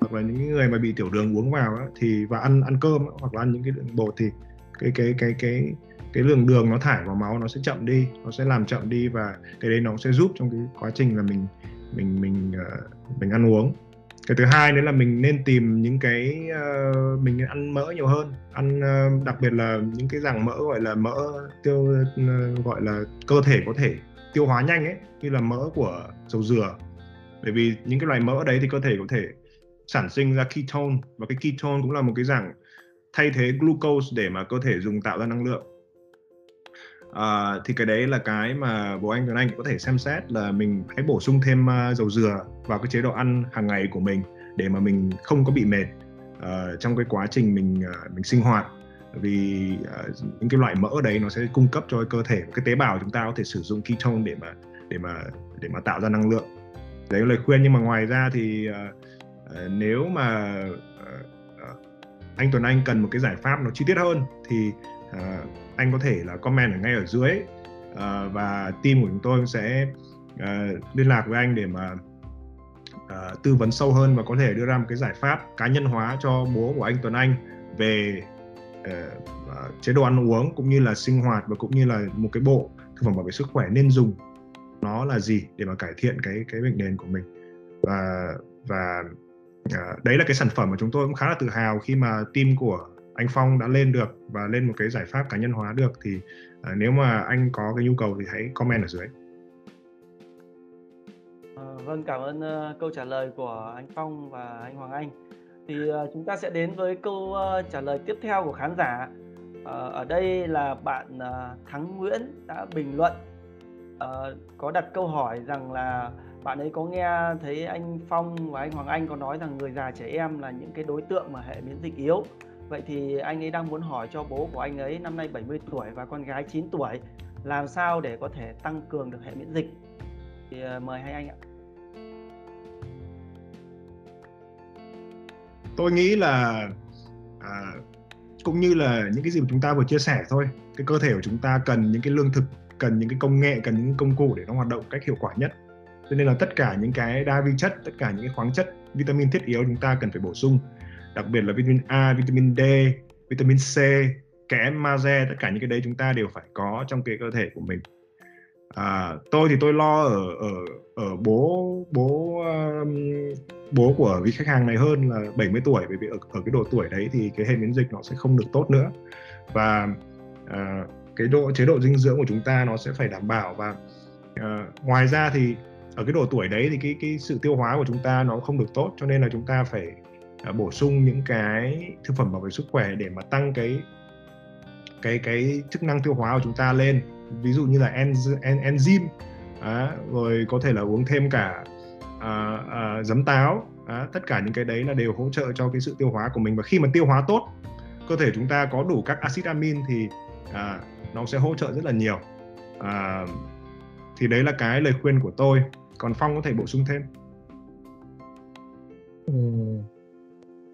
hoặc là những người mà bị tiểu đường uống vào á, thì và ăn ăn cơm hoặc là ăn những cái bột thì cái cái cái cái cái lượng đường nó thải vào máu nó sẽ chậm đi nó sẽ làm chậm đi và cái đấy nó sẽ giúp trong cái quá trình là mình mình mình uh, mình ăn uống cái thứ hai nữa là mình nên tìm những cái uh, mình ăn mỡ nhiều hơn. Ăn uh, đặc biệt là những cái dạng mỡ gọi là mỡ tiêu uh, gọi là cơ thể có thể tiêu hóa nhanh ấy như là mỡ của dầu dừa. Bởi vì những cái loại mỡ đấy thì cơ thể có thể sản sinh ra ketone và cái ketone cũng là một cái dạng thay thế glucose để mà cơ thể dùng tạo ra năng lượng à, thì cái đấy là cái mà bố anh Tuấn Anh có thể xem xét là mình hãy bổ sung thêm uh, dầu dừa vào cái chế độ ăn hàng ngày của mình để mà mình không có bị mệt uh, trong cái quá trình mình uh, mình sinh hoạt. Vì uh, những cái loại mỡ đấy nó sẽ cung cấp cho cơ thể cái tế bào chúng ta có thể sử dụng ketone để mà để mà để mà tạo ra năng lượng. Đấy là lời khuyên nhưng mà ngoài ra thì uh, uh, nếu mà uh, uh, anh Tuấn Anh cần một cái giải pháp nó chi tiết hơn thì uh, anh có thể là comment ở ngay ở dưới. Uh, và team của chúng tôi sẽ uh, liên lạc với anh để mà uh, tư vấn sâu hơn và có thể đưa ra một cái giải pháp cá nhân hóa cho bố của anh Tuấn Anh về uh, uh, chế độ ăn uống cũng như là sinh hoạt và cũng như là một cái bộ thực phẩm bảo vệ sức khỏe nên dùng nó là gì để mà cải thiện cái cái bệnh nền của mình. Và và uh, đấy là cái sản phẩm mà chúng tôi cũng khá là tự hào khi mà team của anh Phong đã lên được và lên một cái giải pháp cá nhân hóa được thì uh, nếu mà anh có cái nhu cầu thì hãy comment ở dưới. Ờ, vâng, cảm ơn uh, câu trả lời của anh Phong và anh Hoàng Anh. Thì uh, chúng ta sẽ đến với câu uh, trả lời tiếp theo của khán giả. Uh, ở đây là bạn uh, Thắng Nguyễn đã bình luận uh, có đặt câu hỏi rằng là bạn ấy có nghe thấy anh Phong và anh Hoàng Anh có nói rằng người già trẻ em là những cái đối tượng mà hệ miễn dịch yếu. Vậy thì anh ấy đang muốn hỏi cho bố của anh ấy năm nay 70 tuổi và con gái 9 tuổi làm sao để có thể tăng cường được hệ miễn dịch. Thì ờ, mời hai anh ạ. tôi nghĩ là à, cũng như là những cái gì mà chúng ta vừa chia sẻ thôi cái cơ thể của chúng ta cần những cái lương thực cần những cái công nghệ cần những công cụ để nó hoạt động cách hiệu quả nhất cho nên là tất cả những cái đa vi chất tất cả những cái khoáng chất vitamin thiết yếu chúng ta cần phải bổ sung đặc biệt là vitamin A vitamin D vitamin C kẽm magie tất cả những cái đấy chúng ta đều phải có trong cái cơ thể của mình. À, tôi thì tôi lo ở ở ở bố bố um, bố của vị khách hàng này hơn là 70 tuổi bởi vì ở, ở cái độ tuổi đấy thì cái hệ miễn dịch nó sẽ không được tốt nữa. Và uh, cái độ chế độ dinh dưỡng của chúng ta nó sẽ phải đảm bảo. Và uh, ngoài ra thì ở cái độ tuổi đấy thì cái cái sự tiêu hóa của chúng ta nó không được tốt cho nên là chúng ta phải À, bổ sung những cái thực phẩm bảo vệ sức khỏe để mà tăng cái cái cái chức năng tiêu hóa của chúng ta lên. Ví dụ như là en en, enzyme à, rồi có thể là uống thêm cả à, à, giấm táo à, tất cả những cái đấy là đều hỗ trợ cho cái sự tiêu hóa của mình. Và khi mà tiêu hóa tốt cơ thể chúng ta có đủ các axit amin thì à, nó sẽ hỗ trợ rất là nhiều. À, thì đấy là cái lời khuyên của tôi. Còn phong có thể bổ sung thêm. Ừ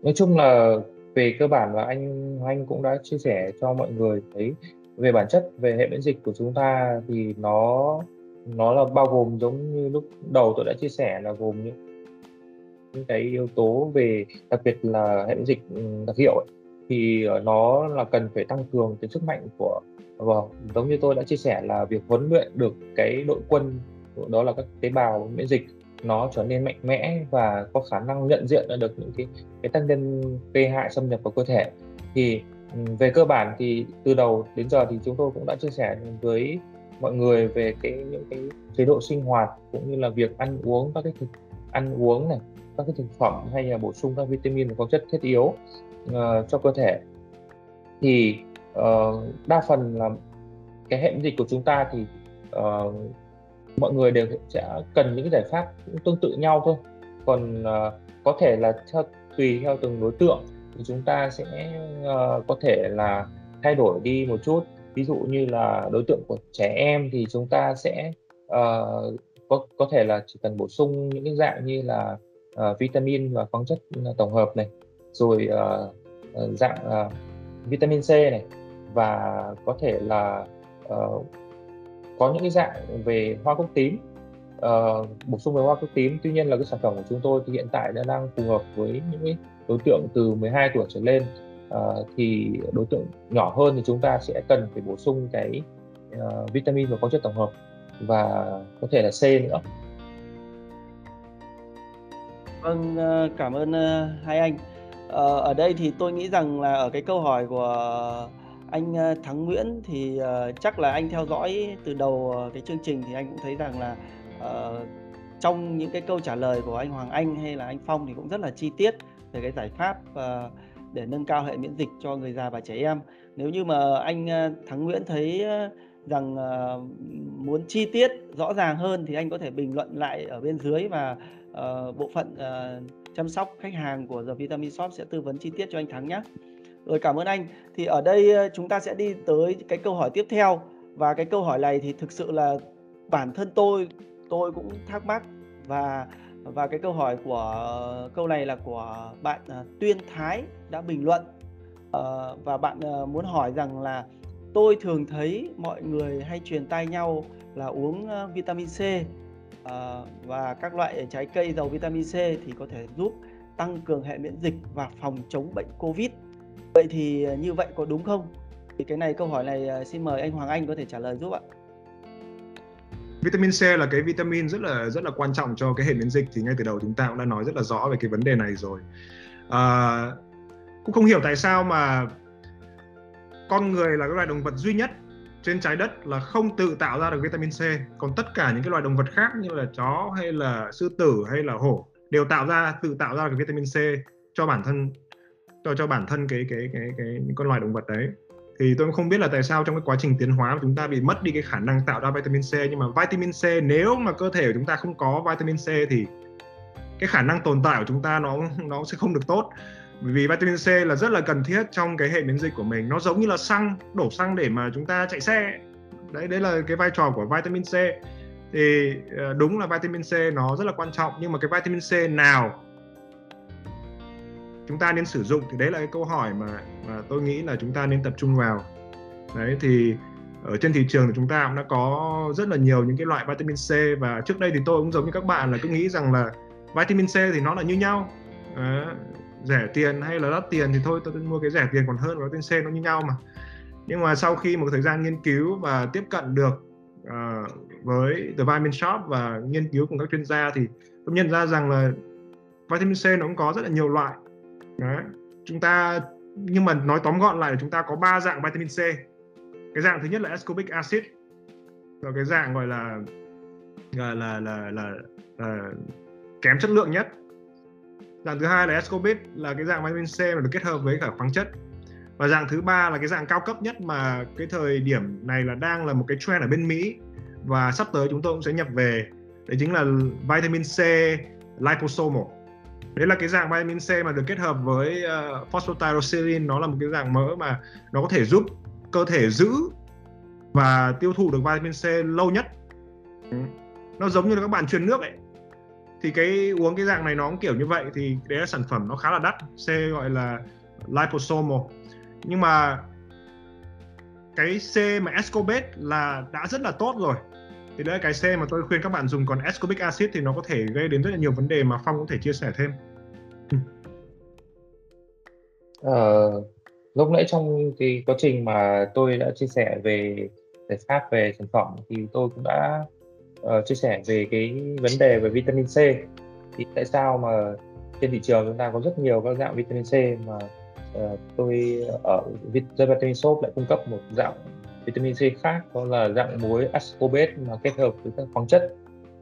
nói chung là về cơ bản là anh anh cũng đã chia sẻ cho mọi người thấy về bản chất về hệ miễn dịch của chúng ta thì nó nó là bao gồm giống như lúc đầu tôi đã chia sẻ là gồm những những cái yếu tố về đặc biệt là hệ miễn dịch ừ, đặc hiệu ấy, thì ờ, nó là cần phải tăng cường cái sức mạnh của vâng giống như tôi đã chia sẻ là việc huấn luyện được cái đội quân đó là các tế bào miễn dịch nó trở nên mạnh mẽ và có khả năng nhận diện được những cái cái tác nhân gây hại xâm nhập vào cơ thể. Thì về cơ bản thì từ đầu đến giờ thì chúng tôi cũng đã chia sẻ với mọi người về cái những cái chế độ sinh hoạt cũng như là việc ăn uống các cái thực ăn uống này các cái thực phẩm hay là bổ sung các vitamin và khoáng chất thiết yếu uh, cho cơ thể. Thì uh, đa phần là cái hệ miễn dịch của chúng ta thì uh, mọi người đều sẽ cần những giải pháp cũng tương tự nhau thôi. Còn uh, có thể là theo tùy theo từng đối tượng thì chúng ta sẽ uh, có thể là thay đổi đi một chút. Ví dụ như là đối tượng của trẻ em thì chúng ta sẽ uh, có có thể là chỉ cần bổ sung những cái dạng như là uh, vitamin và khoáng chất ừ, tổng hợp này rồi uh, dạng uh, vitamin C này và có thể là uh, có những cái dạng về hoa cúc tím uh, bổ sung về hoa cúc tím tuy nhiên là cái sản phẩm của chúng tôi thì hiện tại đã đang phù hợp với những cái đối tượng từ 12 tuổi trở lên uh, thì đối tượng nhỏ hơn thì chúng ta sẽ cần phải bổ sung cái uh, vitamin và khoáng chất tổng hợp và có thể là C nữa. Vâng, cảm ơn hai anh. Ở đây thì tôi nghĩ rằng là ở cái câu hỏi của anh ờ, Thắng Nguyễn thì uh, chắc là anh theo dõi từ đầu ờ, cái chương trình thì anh cũng thấy rằng là uh, trong những cái câu trả lời của anh Hoàng Anh hay là anh Phong thì cũng rất là chi tiết về cái giải pháp uh, để nâng cao hệ miễn dịch cho người già và trẻ em. Nếu như mà anh Thắng Nguyễn thấy rằng uh, muốn chi tiết rõ ràng hơn thì anh có thể bình luận lại ở bên dưới và uh, bộ phận uh, chăm sóc khách hàng của The Vitamin Shop sẽ tư vấn chi tiết cho anh Thắng nhé. Rồi cảm ơn anh. Thì ở đây ờ, chúng ta sẽ đi tới cái câu hỏi tiếp theo và cái câu hỏi này thì thực sự là bản thân tôi tôi cũng thắc mắc và và cái câu hỏi của ờ, câu này là của bạn uh, Tuyên Thái đã bình luận uh, và bạn uh, muốn hỏi rằng là tôi thường thấy mọi người hay truyền tai nhau là uống uh, vitamin C uh, và các loại trái cây giàu vitamin C thì có thể giúp tăng cường hệ miễn dịch và phòng chống bệnh Covid. Vậy thì ờ, như vậy có đúng không? Thì cái này câu hỏi này ờ, xin mời anh Hoàng Anh có thể trả lời giúp ạ. Vitamin C là cái vitamin rất là rất là quan trọng cho cái hệ miễn dịch thì ngay từ đầu chúng ta cũng đã nói rất là rõ về cái vấn đề này rồi. À, cũng không hiểu tại sao mà con người là cái loài động vật duy nhất trên trái đất là không tự tạo ra được vitamin C. Còn tất cả những cái loài động vật khác như là chó hay là sư tử hay là hổ đều tạo ra tự tạo ra được vitamin C cho bản thân cho cho bản thân cái cái cái cái những con loài động vật đấy. Thì tôi không biết là tại sao trong cái quá trình tiến hóa chúng ta bị mất đi cái khả năng tạo ra vitamin C, nhưng mà vitamin C nếu mà cơ thể của chúng ta không có vitamin C thì cái khả năng tồn tại của chúng ta nó nó sẽ không được tốt. Bởi vì vitamin C là rất là cần thiết trong cái hệ miễn dịch của mình. Nó giống như là xăng, đổ xăng để mà chúng ta chạy xe. Đấy đấy là cái vai trò của vitamin C. Thì ờ, đúng là vitamin C nó rất là quan trọng, nhưng mà cái vitamin C nào chúng ta nên sử dụng thì đấy là cái câu hỏi mà mà tôi nghĩ là chúng ta nên tập trung vào. Đấy thì ở trên thị trường thì chúng ta cũng đã có rất là nhiều những cái loại vitamin C và trước đây thì tôi cũng giống như các bạn là cứ nghĩ rằng là vitamin C thì nó là như nhau. À, rẻ tiền hay là đắt tiền thì thôi tôi mua cái rẻ tiền còn hơn vitamin C nó như nhau mà. Nhưng mà sau khi một thời gian nghiên cứu và tiếp cận được uh, với The Vitamin Shop và nghiên cứu cùng các chuyên gia thì tôi nhận ra rằng là vitamin C nó cũng có rất là nhiều loại. Đấy. chúng ta nhưng mà nói tóm gọn lại là chúng ta có ba dạng vitamin C. Cái dạng thứ nhất là ascorbic acid và cái dạng gọi là là là là, là, là kém chất lượng nhất. Dạng thứ hai là ascorbic là cái dạng vitamin C mà được kết hợp với cả khoáng chất. Và dạng thứ ba là cái dạng cao cấp nhất mà cái thời điểm này là đang là một cái trend ở bên Mỹ và sắp tới chúng tôi cũng sẽ nhập về. Đấy chính là vitamin C liposomal đấy là cái dạng vitamin C mà được kết hợp với ờ, uh, phosphotyrosylin nó là một cái dạng mỡ mà nó có thể giúp cơ thể giữ và tiêu thụ được vitamin C lâu nhất. Nó giống như là các bạn truyền nước ấy. Thì cái uống cái dạng này nó cũng kiểu như vậy. Thì đấy là sản phẩm nó khá là đắt. C gọi là liposomal. Nhưng mà cái C mà ascorbate là đã rất là tốt rồi thì đấy cái xe mà tôi khuyên các bạn dùng còn ascorbic acid thì nó có thể gây đến rất là nhiều vấn đề mà Phong có thể chia sẻ thêm. Ờ, lúc nãy trong cái quá trình mà tôi đã chia sẻ về giải pháp về sản phẩm thì tôi cũng đã uh, chia sẻ về cái vấn đề về vitamin C. Thì tại sao mà trên thị trường chúng ta có rất nhiều các dạng vitamin C mà uh, tôi ở Vitamin Shop lại cung cấp một dạng vitamin C khác đó là dạng muối ascorbate mà kết hợp với các khoáng chất.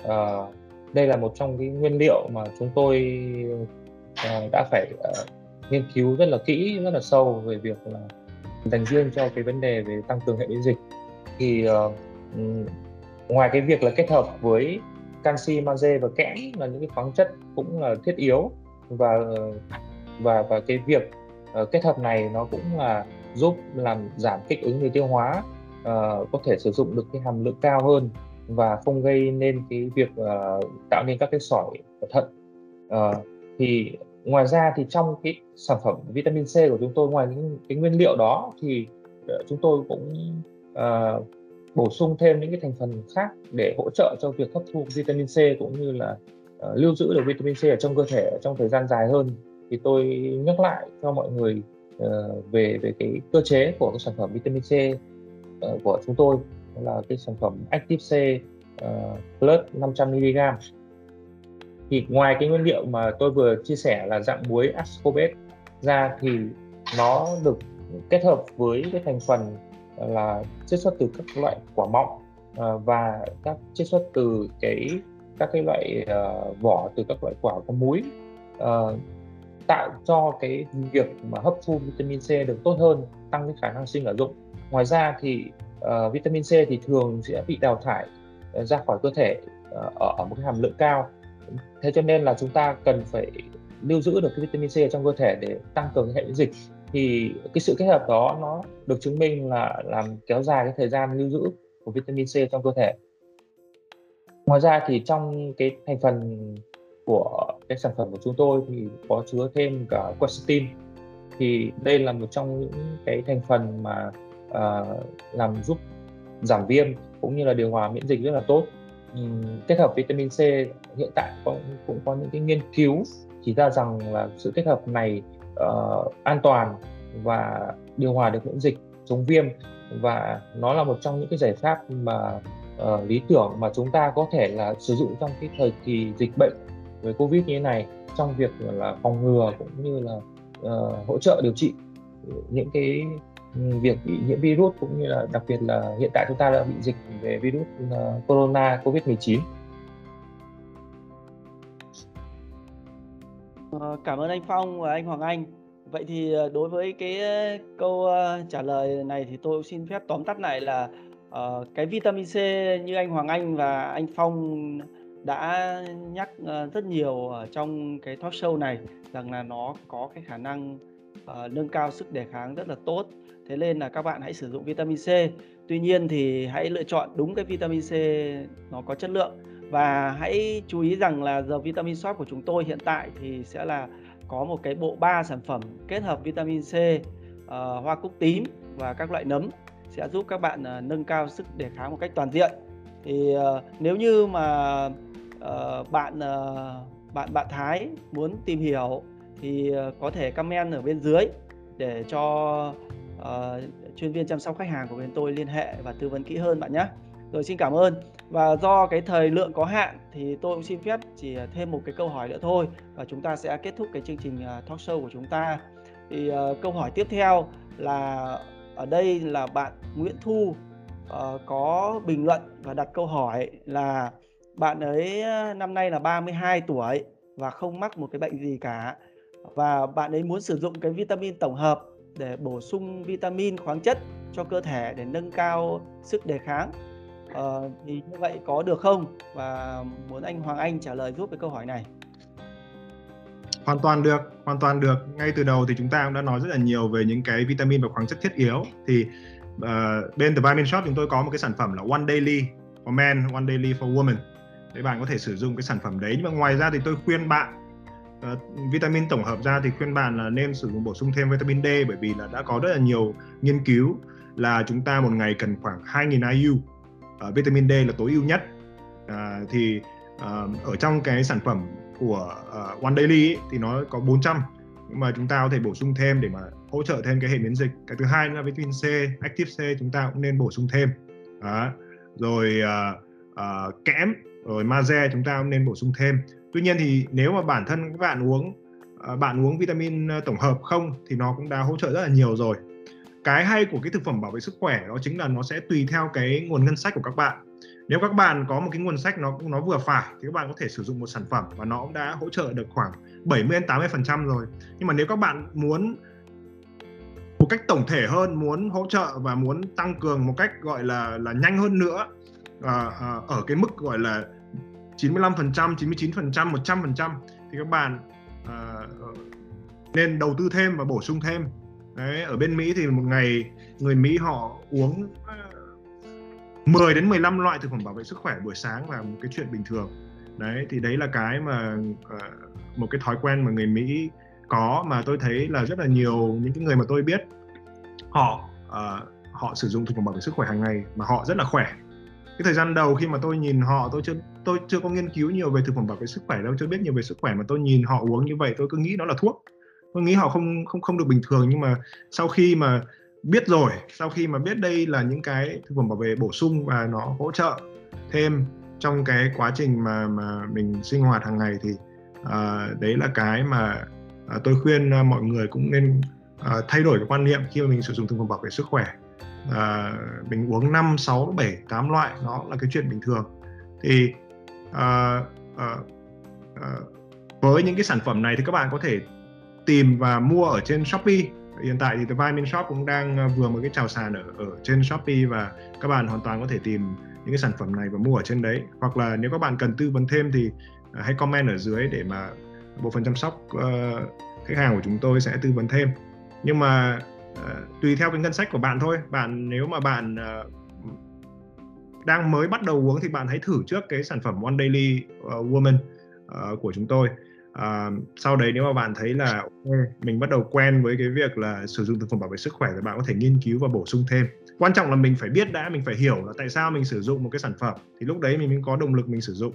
À, đây là một trong những nguyên liệu mà chúng tôi à, đã phải à, nghiên cứu rất là kỹ rất là sâu về việc là dành riêng cho cái vấn đề về tăng cường hệ miễn dịch. Thì à, ngoài cái việc là kết hợp với canxi, magie và kẽm là những cái khoáng chất cũng là thiết yếu và và và cái việc uh, kết hợp này nó cũng là giúp làm giảm kích ứng về tiêu hóa uh, có thể sử dụng được cái hàm lượng cao hơn và không gây nên cái việc uh, tạo nên các cái sỏi ở thận. Uh, thì ngoài ra thì trong cái sản phẩm vitamin C của chúng tôi ngoài những cái nguyên liệu đó thì uh, chúng tôi cũng uh, bổ sung thêm những cái thành phần khác để hỗ trợ cho việc hấp thu vitamin C cũng như là uh, lưu giữ được vitamin C ở trong cơ thể trong thời gian dài hơn. Thì tôi nhắc lại cho mọi người uh, về về cái cơ chế của cái sản phẩm vitamin C uh, của chúng tôi đó là cái sản phẩm Active C uh, Plus 500 mg thì ngoài cái nguyên liệu mà tôi vừa chia sẻ là dạng muối ascorbate ra thì nó được kết hợp với cái thành phần là chiết xuất từ các loại quả mọng uh, và các chiết xuất từ cái các cái loại uh, vỏ từ các loại quả có muối. Uh, tạo cho cái việc mà hấp thu vitamin C được tốt hơn tăng cái khả năng sinh ở dụng ngoài ra thì uh, vitamin C thì thường sẽ bị đào thải uh, ra khỏi cơ thể uh, ở, ở một cái hàm lượng cao. Thế cho nên là chúng ta cần phải lưu giữ được cái vitamin C trong cơ thể để tăng cường hệ miễn dịch. Thì cái sự kết hợp đó nó được chứng minh là làm kéo dài cái thời gian lưu giữ của vitamin C trong cơ thể. Ngoài ra thì trong cái thành phần của cái sản phẩm của chúng tôi thì có chứa thêm cả quercetin thì đây là một trong những cái thành phần mà uh, làm giúp giảm viêm cũng như là điều hòa miễn dịch rất là tốt. Uhm, kết hợp vitamin C hiện tại cũng cũng có những cái nghiên cứu chỉ ra rằng là sự kết hợp này uh, an toàn và điều hòa được miễn dịch chống viêm và nó là một trong những cái giải pháp mà uh, lý tưởng mà chúng ta có thể là sử dụng trong cái thời kỳ dịch bệnh với covid như thế này trong việc là phòng ngừa cũng như là uh, hỗ trợ điều trị những cái ừ, việc bị nhiễm virus cũng như là đặc biệt là hiện tại chúng ta đã bị dịch về virus uh, corona covid 19 ờ, Cảm ơn anh Phong và anh Hoàng Anh. Vậy thì đối với cái câu trả lời này thì tôi xin phép tóm tắt lại là uh, cái vitamin C như anh Hoàng Anh và anh Phong đã nhắc ờ, rất nhiều ở trong cái talk show này rằng là nó có cái khả năng uh, nâng cao sức đề kháng rất là tốt. Thế nên là các bạn hãy sử dụng vitamin C. Tuy nhiên thì hãy lựa chọn đúng cái vitamin C nó có chất lượng. Và hãy chú ý rằng là giờ vitamin shop của chúng tôi hiện tại thì sẽ là có một cái bộ ba sản phẩm kết hợp vitamin C uh, hoa cúc tím và các loại nấm sẽ giúp các bạn uh, nâng cao sức đề kháng một cách toàn diện. Thì uh, nếu như mà uh, bạn uh, bạn bạn Thái muốn tìm hiểu thì ờ, có thể comment ở bên dưới để cho uh, chuyên viên chăm sóc khách hàng của bên tôi liên hệ và tư vấn kỹ hơn bạn nhé. Rồi xin cảm ơn. Và do cái thời lượng có hạn thì tôi cũng xin phép chỉ thêm một cái câu hỏi nữa thôi và chúng ta sẽ kết thúc cái chương trình talk show của chúng ta. Thì uh, câu hỏi tiếp theo là ở đây là bạn Nguyễn Thu uh, có bình luận và đặt câu hỏi là bạn ấy năm nay là 32 tuổi và không mắc một cái bệnh gì cả. Và bạn ấy muốn sử dụng cái vitamin tổng hợp để bổ sung vitamin khoáng chất cho cơ thể để nâng cao sức đề kháng. Ờ, thì như vậy có được không? Và muốn anh Hoàng Anh trả lời giúp cái câu hỏi này. Hoàn toàn được hoàn toàn được. Ngay từ đầu thì chúng ta cũng đã nói rất là nhiều về những cái vitamin và khoáng chất thiết yếu. Thì uh, bên The Vitamin Shop chúng tôi có một cái sản phẩm là One Daily for Men, One Daily for Women để bạn có thể sử dụng cái sản phẩm đấy nhưng mà ngoài ra thì tôi khuyên bạn uh, vitamin tổng hợp ra thì khuyên bạn là nên sử dụng bổ sung thêm vitamin D bởi vì là đã có rất là nhiều nghiên cứu là chúng ta một ngày cần khoảng 2.000 IU uh, vitamin D là tối ưu nhất uh, thì uh, ở trong cái sản phẩm của uh, One Daily ấy, thì nó có 400 nhưng mà chúng ta có thể bổ sung thêm để mà hỗ trợ thêm cái hệ miễn dịch cái thứ hai là vitamin C active C chúng ta cũng nên bổ sung thêm đó. rồi uh, uh, kẽm rồi magie chúng ta cũng nên bổ sung thêm. Tuy nhiên thì nếu mà bản thân các bạn uống uh, bạn uống vitamin ờ, tổng hợp không thì nó cũng đã hỗ trợ rất là nhiều rồi. Cái hay của cái thực phẩm bảo vệ sức khỏe đó chính là nó sẽ tùy theo cái nguồn ngân sách của các bạn. Nếu các bạn có một cái nguồn sách nó nó vừa phải thì các bạn có thể sử dụng một sản phẩm và nó cũng đã hỗ trợ được khoảng 70 đến 80 phần trăm rồi. Nhưng mà nếu các bạn muốn một cách tổng thể hơn muốn hỗ trợ và muốn tăng cường một cách gọi là là nhanh hơn nữa à, à, ở cái mức gọi là 95% 99% 100% thì các bạn à, nên đầu tư thêm và bổ sung thêm Đấy, ở bên Mỹ thì một ngày người Mỹ họ uống à, 10 đến 15 loại thực phẩm bảo vệ sức khỏe buổi sáng là một cái chuyện bình thường. Đấy thì đấy là cái mà à, một cái thói quen mà người Mỹ có mà tôi thấy là rất là nhiều những cái người mà tôi biết họ uh, họ sử dụng thực phẩm bảo vệ sức khỏe hàng ngày mà họ rất là khỏe. Cái thời gian đầu khi mà tôi nhìn họ tôi chưa tôi chưa có nghiên cứu nhiều về thực phẩm bảo vệ sức khỏe đâu, chưa biết nhiều về sức khỏe mà tôi nhìn họ uống như vậy tôi cứ nghĩ nó là thuốc. Tôi nghĩ họ không không không được bình thường nhưng mà sau khi mà biết rồi sau khi mà biết đây là những cái thực phẩm bảo vệ bổ sung và nó hỗ trợ thêm trong cái quá trình mà mà mình sinh hoạt hàng ngày thì uh, đấy là cái mà uh, tôi khuyên uh, mọi người cũng nên uh, thay đổi cái quan niệm khi mà mình sử dụng thực phẩm bảo vệ sức khỏe à, mình uống 5, 6, 7, 8 loại nó là cái chuyện bình thường. Thì à, à, à, với những cái sản phẩm này thì các bạn có thể tìm và mua ở trên Shopee. Hiện tại thì The Vitamin Shop cũng đang à, vừa một cái chào sàn ở ở trên Shopee và các bạn hoàn toàn có thể tìm những cái sản phẩm này và mua ở trên đấy. Hoặc là nếu các bạn cần tư vấn thêm thì à, hãy comment ở dưới để mà bộ phận chăm sóc uh, khách hàng của chúng tôi sẽ tư vấn thêm. Nhưng mà uh, tùy theo cái ngân sách của bạn thôi. Bạn nếu mà bạn uh, đang mới bắt đầu uống thì bạn hãy thử trước cái sản phẩm One Daily uh, Woman uh, của chúng tôi. Uh, sau đấy nếu mà bạn thấy là okay, mình bắt đầu quen với cái việc là sử dụng thực phẩm bảo vệ sức khỏe thì bạn có thể nghiên cứu và bổ sung thêm. Quan trọng là mình phải biết đã mình phải hiểu là tại sao mình sử dụng một cái sản phẩm. Thì lúc đấy mình mới có động lực mình sử dụng.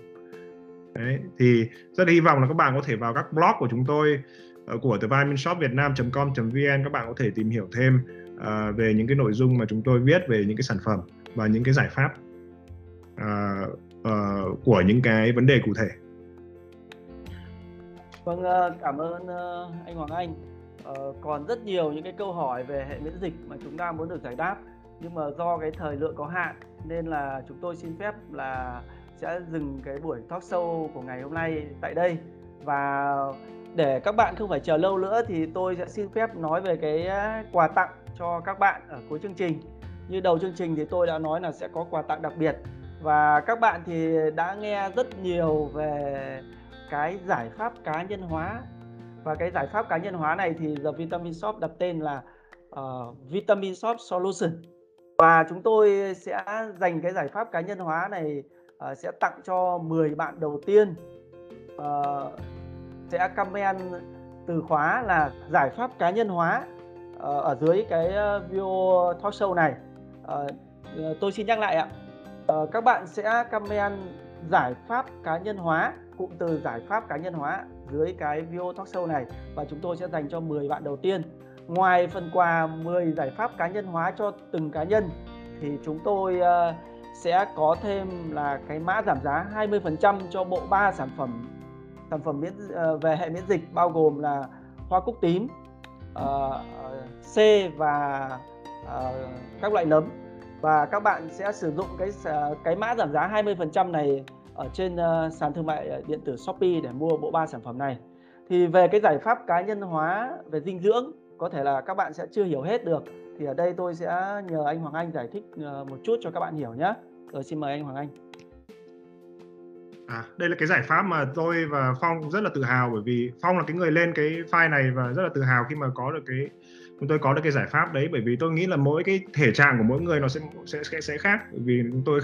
Đấy thì rất hy vọng là các bạn có thể vào các blog của chúng tôi Ờ, của từ vitaminshop việt nam com vn các bạn có thể tìm hiểu thêm uh, về những cái nội dung mà chúng tôi viết về những cái sản phẩm và những cái giải pháp uh, uh, của những cái vấn đề cụ thể Vâng, cảm ơn anh Hoàng Anh. Còn rất nhiều những cái câu hỏi về hệ miễn dịch mà chúng ta muốn được giải đáp nhưng mà do cái thời lượng có hạn nên là chúng tôi xin phép là sẽ dừng cái buổi talk show của ngày hôm nay tại đây và để các bạn không phải chờ lâu nữa thì tôi sẽ xin phép nói về cái à, quà tặng cho các bạn ở cuối chương trình. Như đầu chương trình thì tôi đã nói là sẽ có quà tặng đặc biệt. Và các bạn thì đã nghe rất nhiều về cái giải pháp cá nhân hóa. Và cái giải pháp cá nhân hóa này thì The Vitamin Shop đặt tên là uh, Vitamin Shop Solution. Và chúng tôi sẽ dành cái giải pháp cá nhân hóa này uh, sẽ tặng cho 10 bạn đầu tiên. Uh, sẽ comment từ khóa là giải pháp cá nhân hóa ờ, ở dưới cái ờ, video talk show này ờ, tôi xin nhắc lại ạ các bạn sẽ comment giải pháp cá nhân hóa cụm từ giải pháp cá nhân hóa dưới cái video talk show này và chúng tôi sẽ dành cho 10 bạn đầu tiên. Ngoài phần quà 10 giải pháp cá nhân hóa cho từng cá nhân thì chúng tôi sẽ có thêm là cái mã giảm giá 20% cho bộ 3 sản phẩm sản phẩm miễn ờ, về hệ miễn dịch bao gồm là hoa cúc tím, uh, C và uh, các loại nấm và các bạn sẽ sử dụng cái cái mã giảm giá 20% này ở trên uh, sàn thương mại điện tử Shopee để mua bộ ba sản phẩm này. Thì về cái giải pháp cá nhân hóa về dinh dưỡng có thể là các bạn sẽ chưa hiểu hết được thì ở đây tôi sẽ nhờ anh Hoàng Anh giải thích một chút cho các bạn hiểu nhé. Rồi xin mời anh Hoàng Anh. À, đây là cái giải pháp mà tôi và Phong rất là tự hào bởi vì Phong là cái người lên cái file này và rất là tự hào khi mà có được cái chúng tôi có được cái giải pháp đấy bởi vì tôi nghĩ là mỗi cái thể trạng của mỗi người nó sẽ sẽ sẽ, sẽ khác bởi vì chúng tôi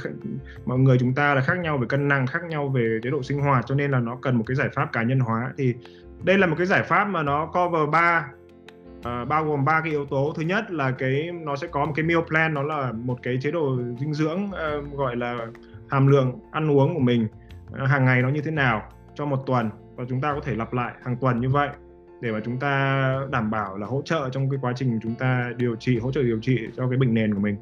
mọi người chúng ta là khác nhau về cân nặng khác nhau về chế độ sinh hoạt cho nên là nó cần một cái giải pháp cá nhân hóa. Thì đây là một cái giải pháp mà nó cover ba uh, bao gồm ba cái yếu tố. Thứ nhất là cái nó sẽ có một cái meal plan nó là một cái chế độ dinh dưỡng uh, gọi là hàm lượng ăn uống của mình. Ờ, hàng ngày nó như thế nào cho một tuần và chúng ta có thể lặp lại hàng tuần như vậy để mà chúng ta đảm bảo là hỗ trợ trong cái quá trình chúng ta điều trị hỗ trợ điều trị cho cái bệnh nền của mình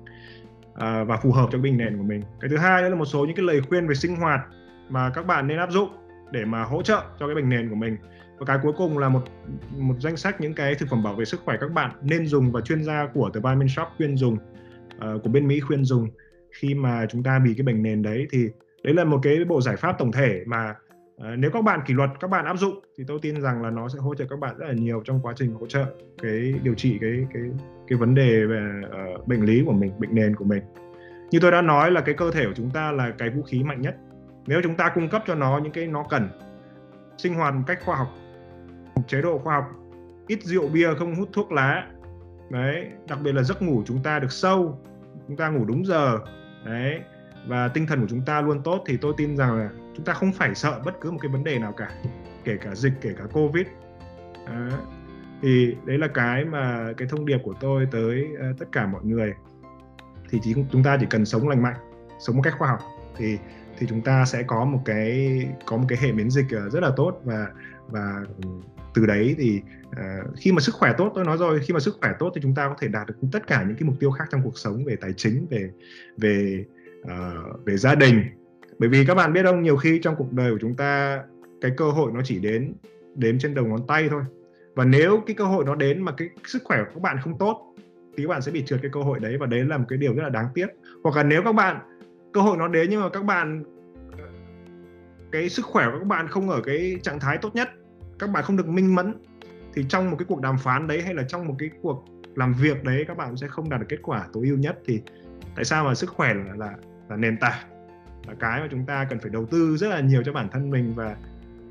à, và phù hợp cho cái bệnh nền của mình. Cái thứ hai đó là một số những cái lời khuyên về sinh hoạt mà các bạn nên áp dụng để mà hỗ trợ cho cái bệnh nền của mình. Và cái cuối cùng là một một danh sách những cái thực phẩm bảo vệ sức khỏe các bạn nên dùng và chuyên gia của The Vitamin Shop khuyên dùng uh, của bên Mỹ khuyên dùng. Khi mà chúng ta bị cái bệnh nền đấy thì đấy là một cái bộ giải pháp tổng thể mà uh, nếu các bạn kỷ luật các bạn áp dụng thì tôi tin rằng là nó sẽ hỗ trợ các bạn rất là nhiều trong quá trình hỗ trợ cái điều trị cái cái cái vấn đề về uh, bệnh lý của mình bệnh nền của mình. Như tôi đã nói là cái cơ thể của chúng ta là cái vũ khí mạnh nhất. Nếu chúng ta cung cấp cho nó những cái nó cần sinh hoạt một cách khoa học chế độ khoa học ít rượu bia không hút thuốc lá đấy đặc biệt là giấc ngủ chúng ta được sâu chúng ta ngủ đúng giờ đấy và tinh thần của chúng ta luôn tốt thì tôi tin rằng là chúng ta không phải sợ bất cứ một cái vấn đề nào cả kể cả dịch kể cả covid. À, thì đấy là cái mà cái thông điệp của tôi tới uh, tất cả mọi người. Thì chỉ chúng ta chỉ cần sống lành mạnh sống một cách khoa học thì thì chúng ta sẽ có một cái có một cái hệ miễn dịch ờ, rất là tốt. Và và từ đấy thì uh, khi mà sức khỏe tốt tôi nói rồi khi mà sức khỏe tốt thì chúng ta có thể đạt được tất cả những cái mục tiêu khác trong cuộc sống về tài chính về về uh, về gia đình. Bởi vì các bạn biết không nhiều khi trong cuộc đời của chúng ta cái cơ hội nó chỉ đến đến trên đầu ngón tay thôi. Và nếu cái cơ hội nó đến mà cái sức khỏe của các bạn không tốt thì các bạn sẽ bị trượt cái cơ hội đấy và đấy là một cái điều rất là đáng tiếc. Hoặc là nếu các bạn cơ hội nó đến nhưng mà các bạn ờ, cái sức khỏe của các bạn không ở cái trạng thái tốt nhất các bạn không được minh mẫn thì trong một cái cuộc đàm phán đấy hay là trong một cái cuộc làm việc đấy các bạn sẽ không đạt được kết quả tối ưu nhất. Thì tại sao mà sức khỏe là là, là nền tảng là cái mà chúng ta cần phải đầu tư rất là nhiều cho bản thân mình và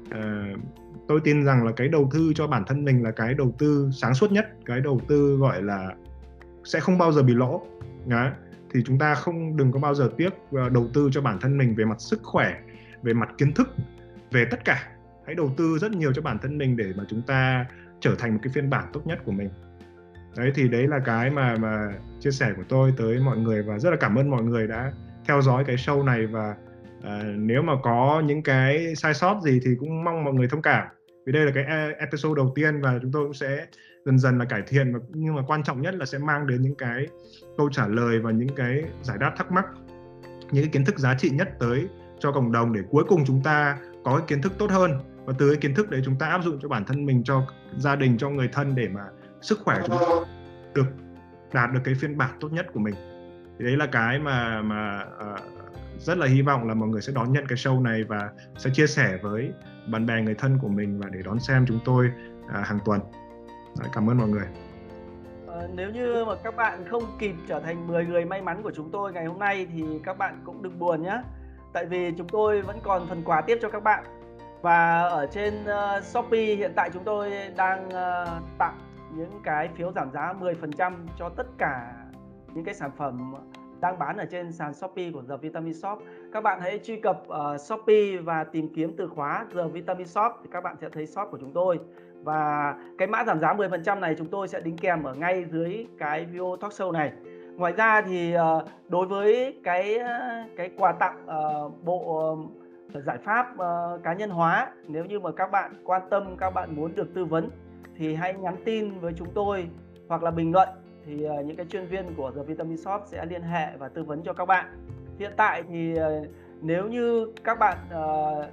uh, tôi tin rằng là cái đầu tư cho bản thân mình là cái đầu tư sáng suốt nhất cái đầu tư gọi là sẽ không bao giờ bị lỗ Đấy. thì chúng ta không đừng có bao giờ tiếc ờ, đầu tư cho bản thân mình về mặt sức khỏe về mặt kiến thức về tất cả hãy đầu tư rất nhiều cho bản thân mình để mà chúng ta trở thành một cái phiên bản tốt nhất của mình đấy thì đấy là cái mà mà chia sẻ của tôi tới mọi người và rất là cảm ơn mọi người đã theo dõi cái show này và à, nếu mà có những cái sai sót gì thì cũng mong mọi người thông cảm. Vì đây là cái ờ, episode đầu tiên và chúng tôi cũng sẽ dần dần là cải thiện và nhưng mà quan trọng nhất là sẽ mang đến những cái câu trả lời và những cái giải đáp thắc mắc những cái kiến thức giá trị nhất tới cho cộng đồng để cuối cùng chúng ta có cái kiến thức tốt hơn. Và từ cái kiến thức đấy chúng ta áp dụng cho bản thân mình cho gia đình cho người thân để mà sức khỏe chúng ta được đạt được cái phiên bản tốt nhất của mình thì đấy là cái mà mà uh, rất là hy vọng là mọi người sẽ đón nhận cái show này và sẽ chia sẻ với bạn bè người thân của mình và để đón xem chúng tôi uh, hàng tuần. Đấy, cảm ơn mọi người. Ờ, nếu như mà các bạn không kịp trở thành 10 người may mắn của chúng tôi ngày hôm nay thì các bạn cũng đừng buồn nhé tại vì chúng tôi vẫn còn phần quà tiếp cho các bạn. Và ở trên uh, Shopee hiện tại chúng tôi đang uh, tặng những cái phiếu giảm giá 10% cho tất cả những cái sản phẩm đang bán ở trên sàn Shopee của The Vitamin Shop. Các bạn hãy truy cập uh, Shopee và tìm kiếm từ khóa The Vitamin Shop thì các bạn sẽ thấy shop của chúng tôi. Và cái mã giảm giá 10% này chúng tôi sẽ đính kèm ở ngay dưới cái video talk show này. Ngoài ra thì uh, đối với cái ờ, cái quà tặng uh, bộ uh, giải pháp uh, cá nhân hóa nếu như mà các bạn quan tâm các bạn muốn được tư vấn thì hãy nhắn tin với chúng tôi hoặc là bình luận thì ờ, những cái chuyên viên của The Vitamin Shop sẽ liên hệ và tư vấn cho các bạn. Hiện tại thì ờ, nếu như các bạn uh,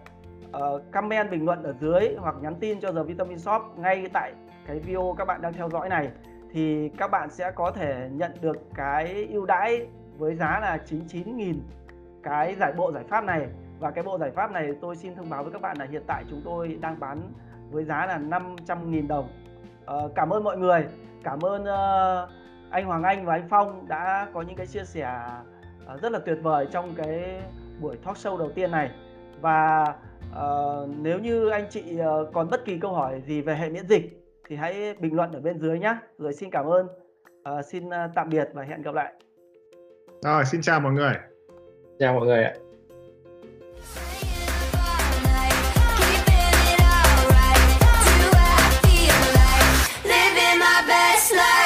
uh, comment bình luận ở dưới hoặc nhắn tin cho The Vitamin Shop ngay tại cái video các bạn đang theo dõi này thì các bạn sẽ có thể nhận được cái ưu đãi với giá là 99.000 cái giải bộ giải pháp này và cái bộ giải pháp này tôi xin thông báo với các bạn là hiện tại chúng tôi đang bán với giá là 500.000 đồng. Uh, cảm ơn mọi người, cảm ơn uh, anh Hoàng Anh và anh Phong đã có những cái chia sẻ ờ, rất là tuyệt vời trong cái buổi talk show đầu tiên này. Và uh, nếu như anh chị ờ, còn bất kỳ câu hỏi gì về hệ miễn dịch thì hãy bình luận ở bên dưới nhé rồi xin cảm ơn. Uh, xin tạm biệt và hẹn gặp lại. Rồi xin chào mọi người. Chào mọi người ạ. Best life?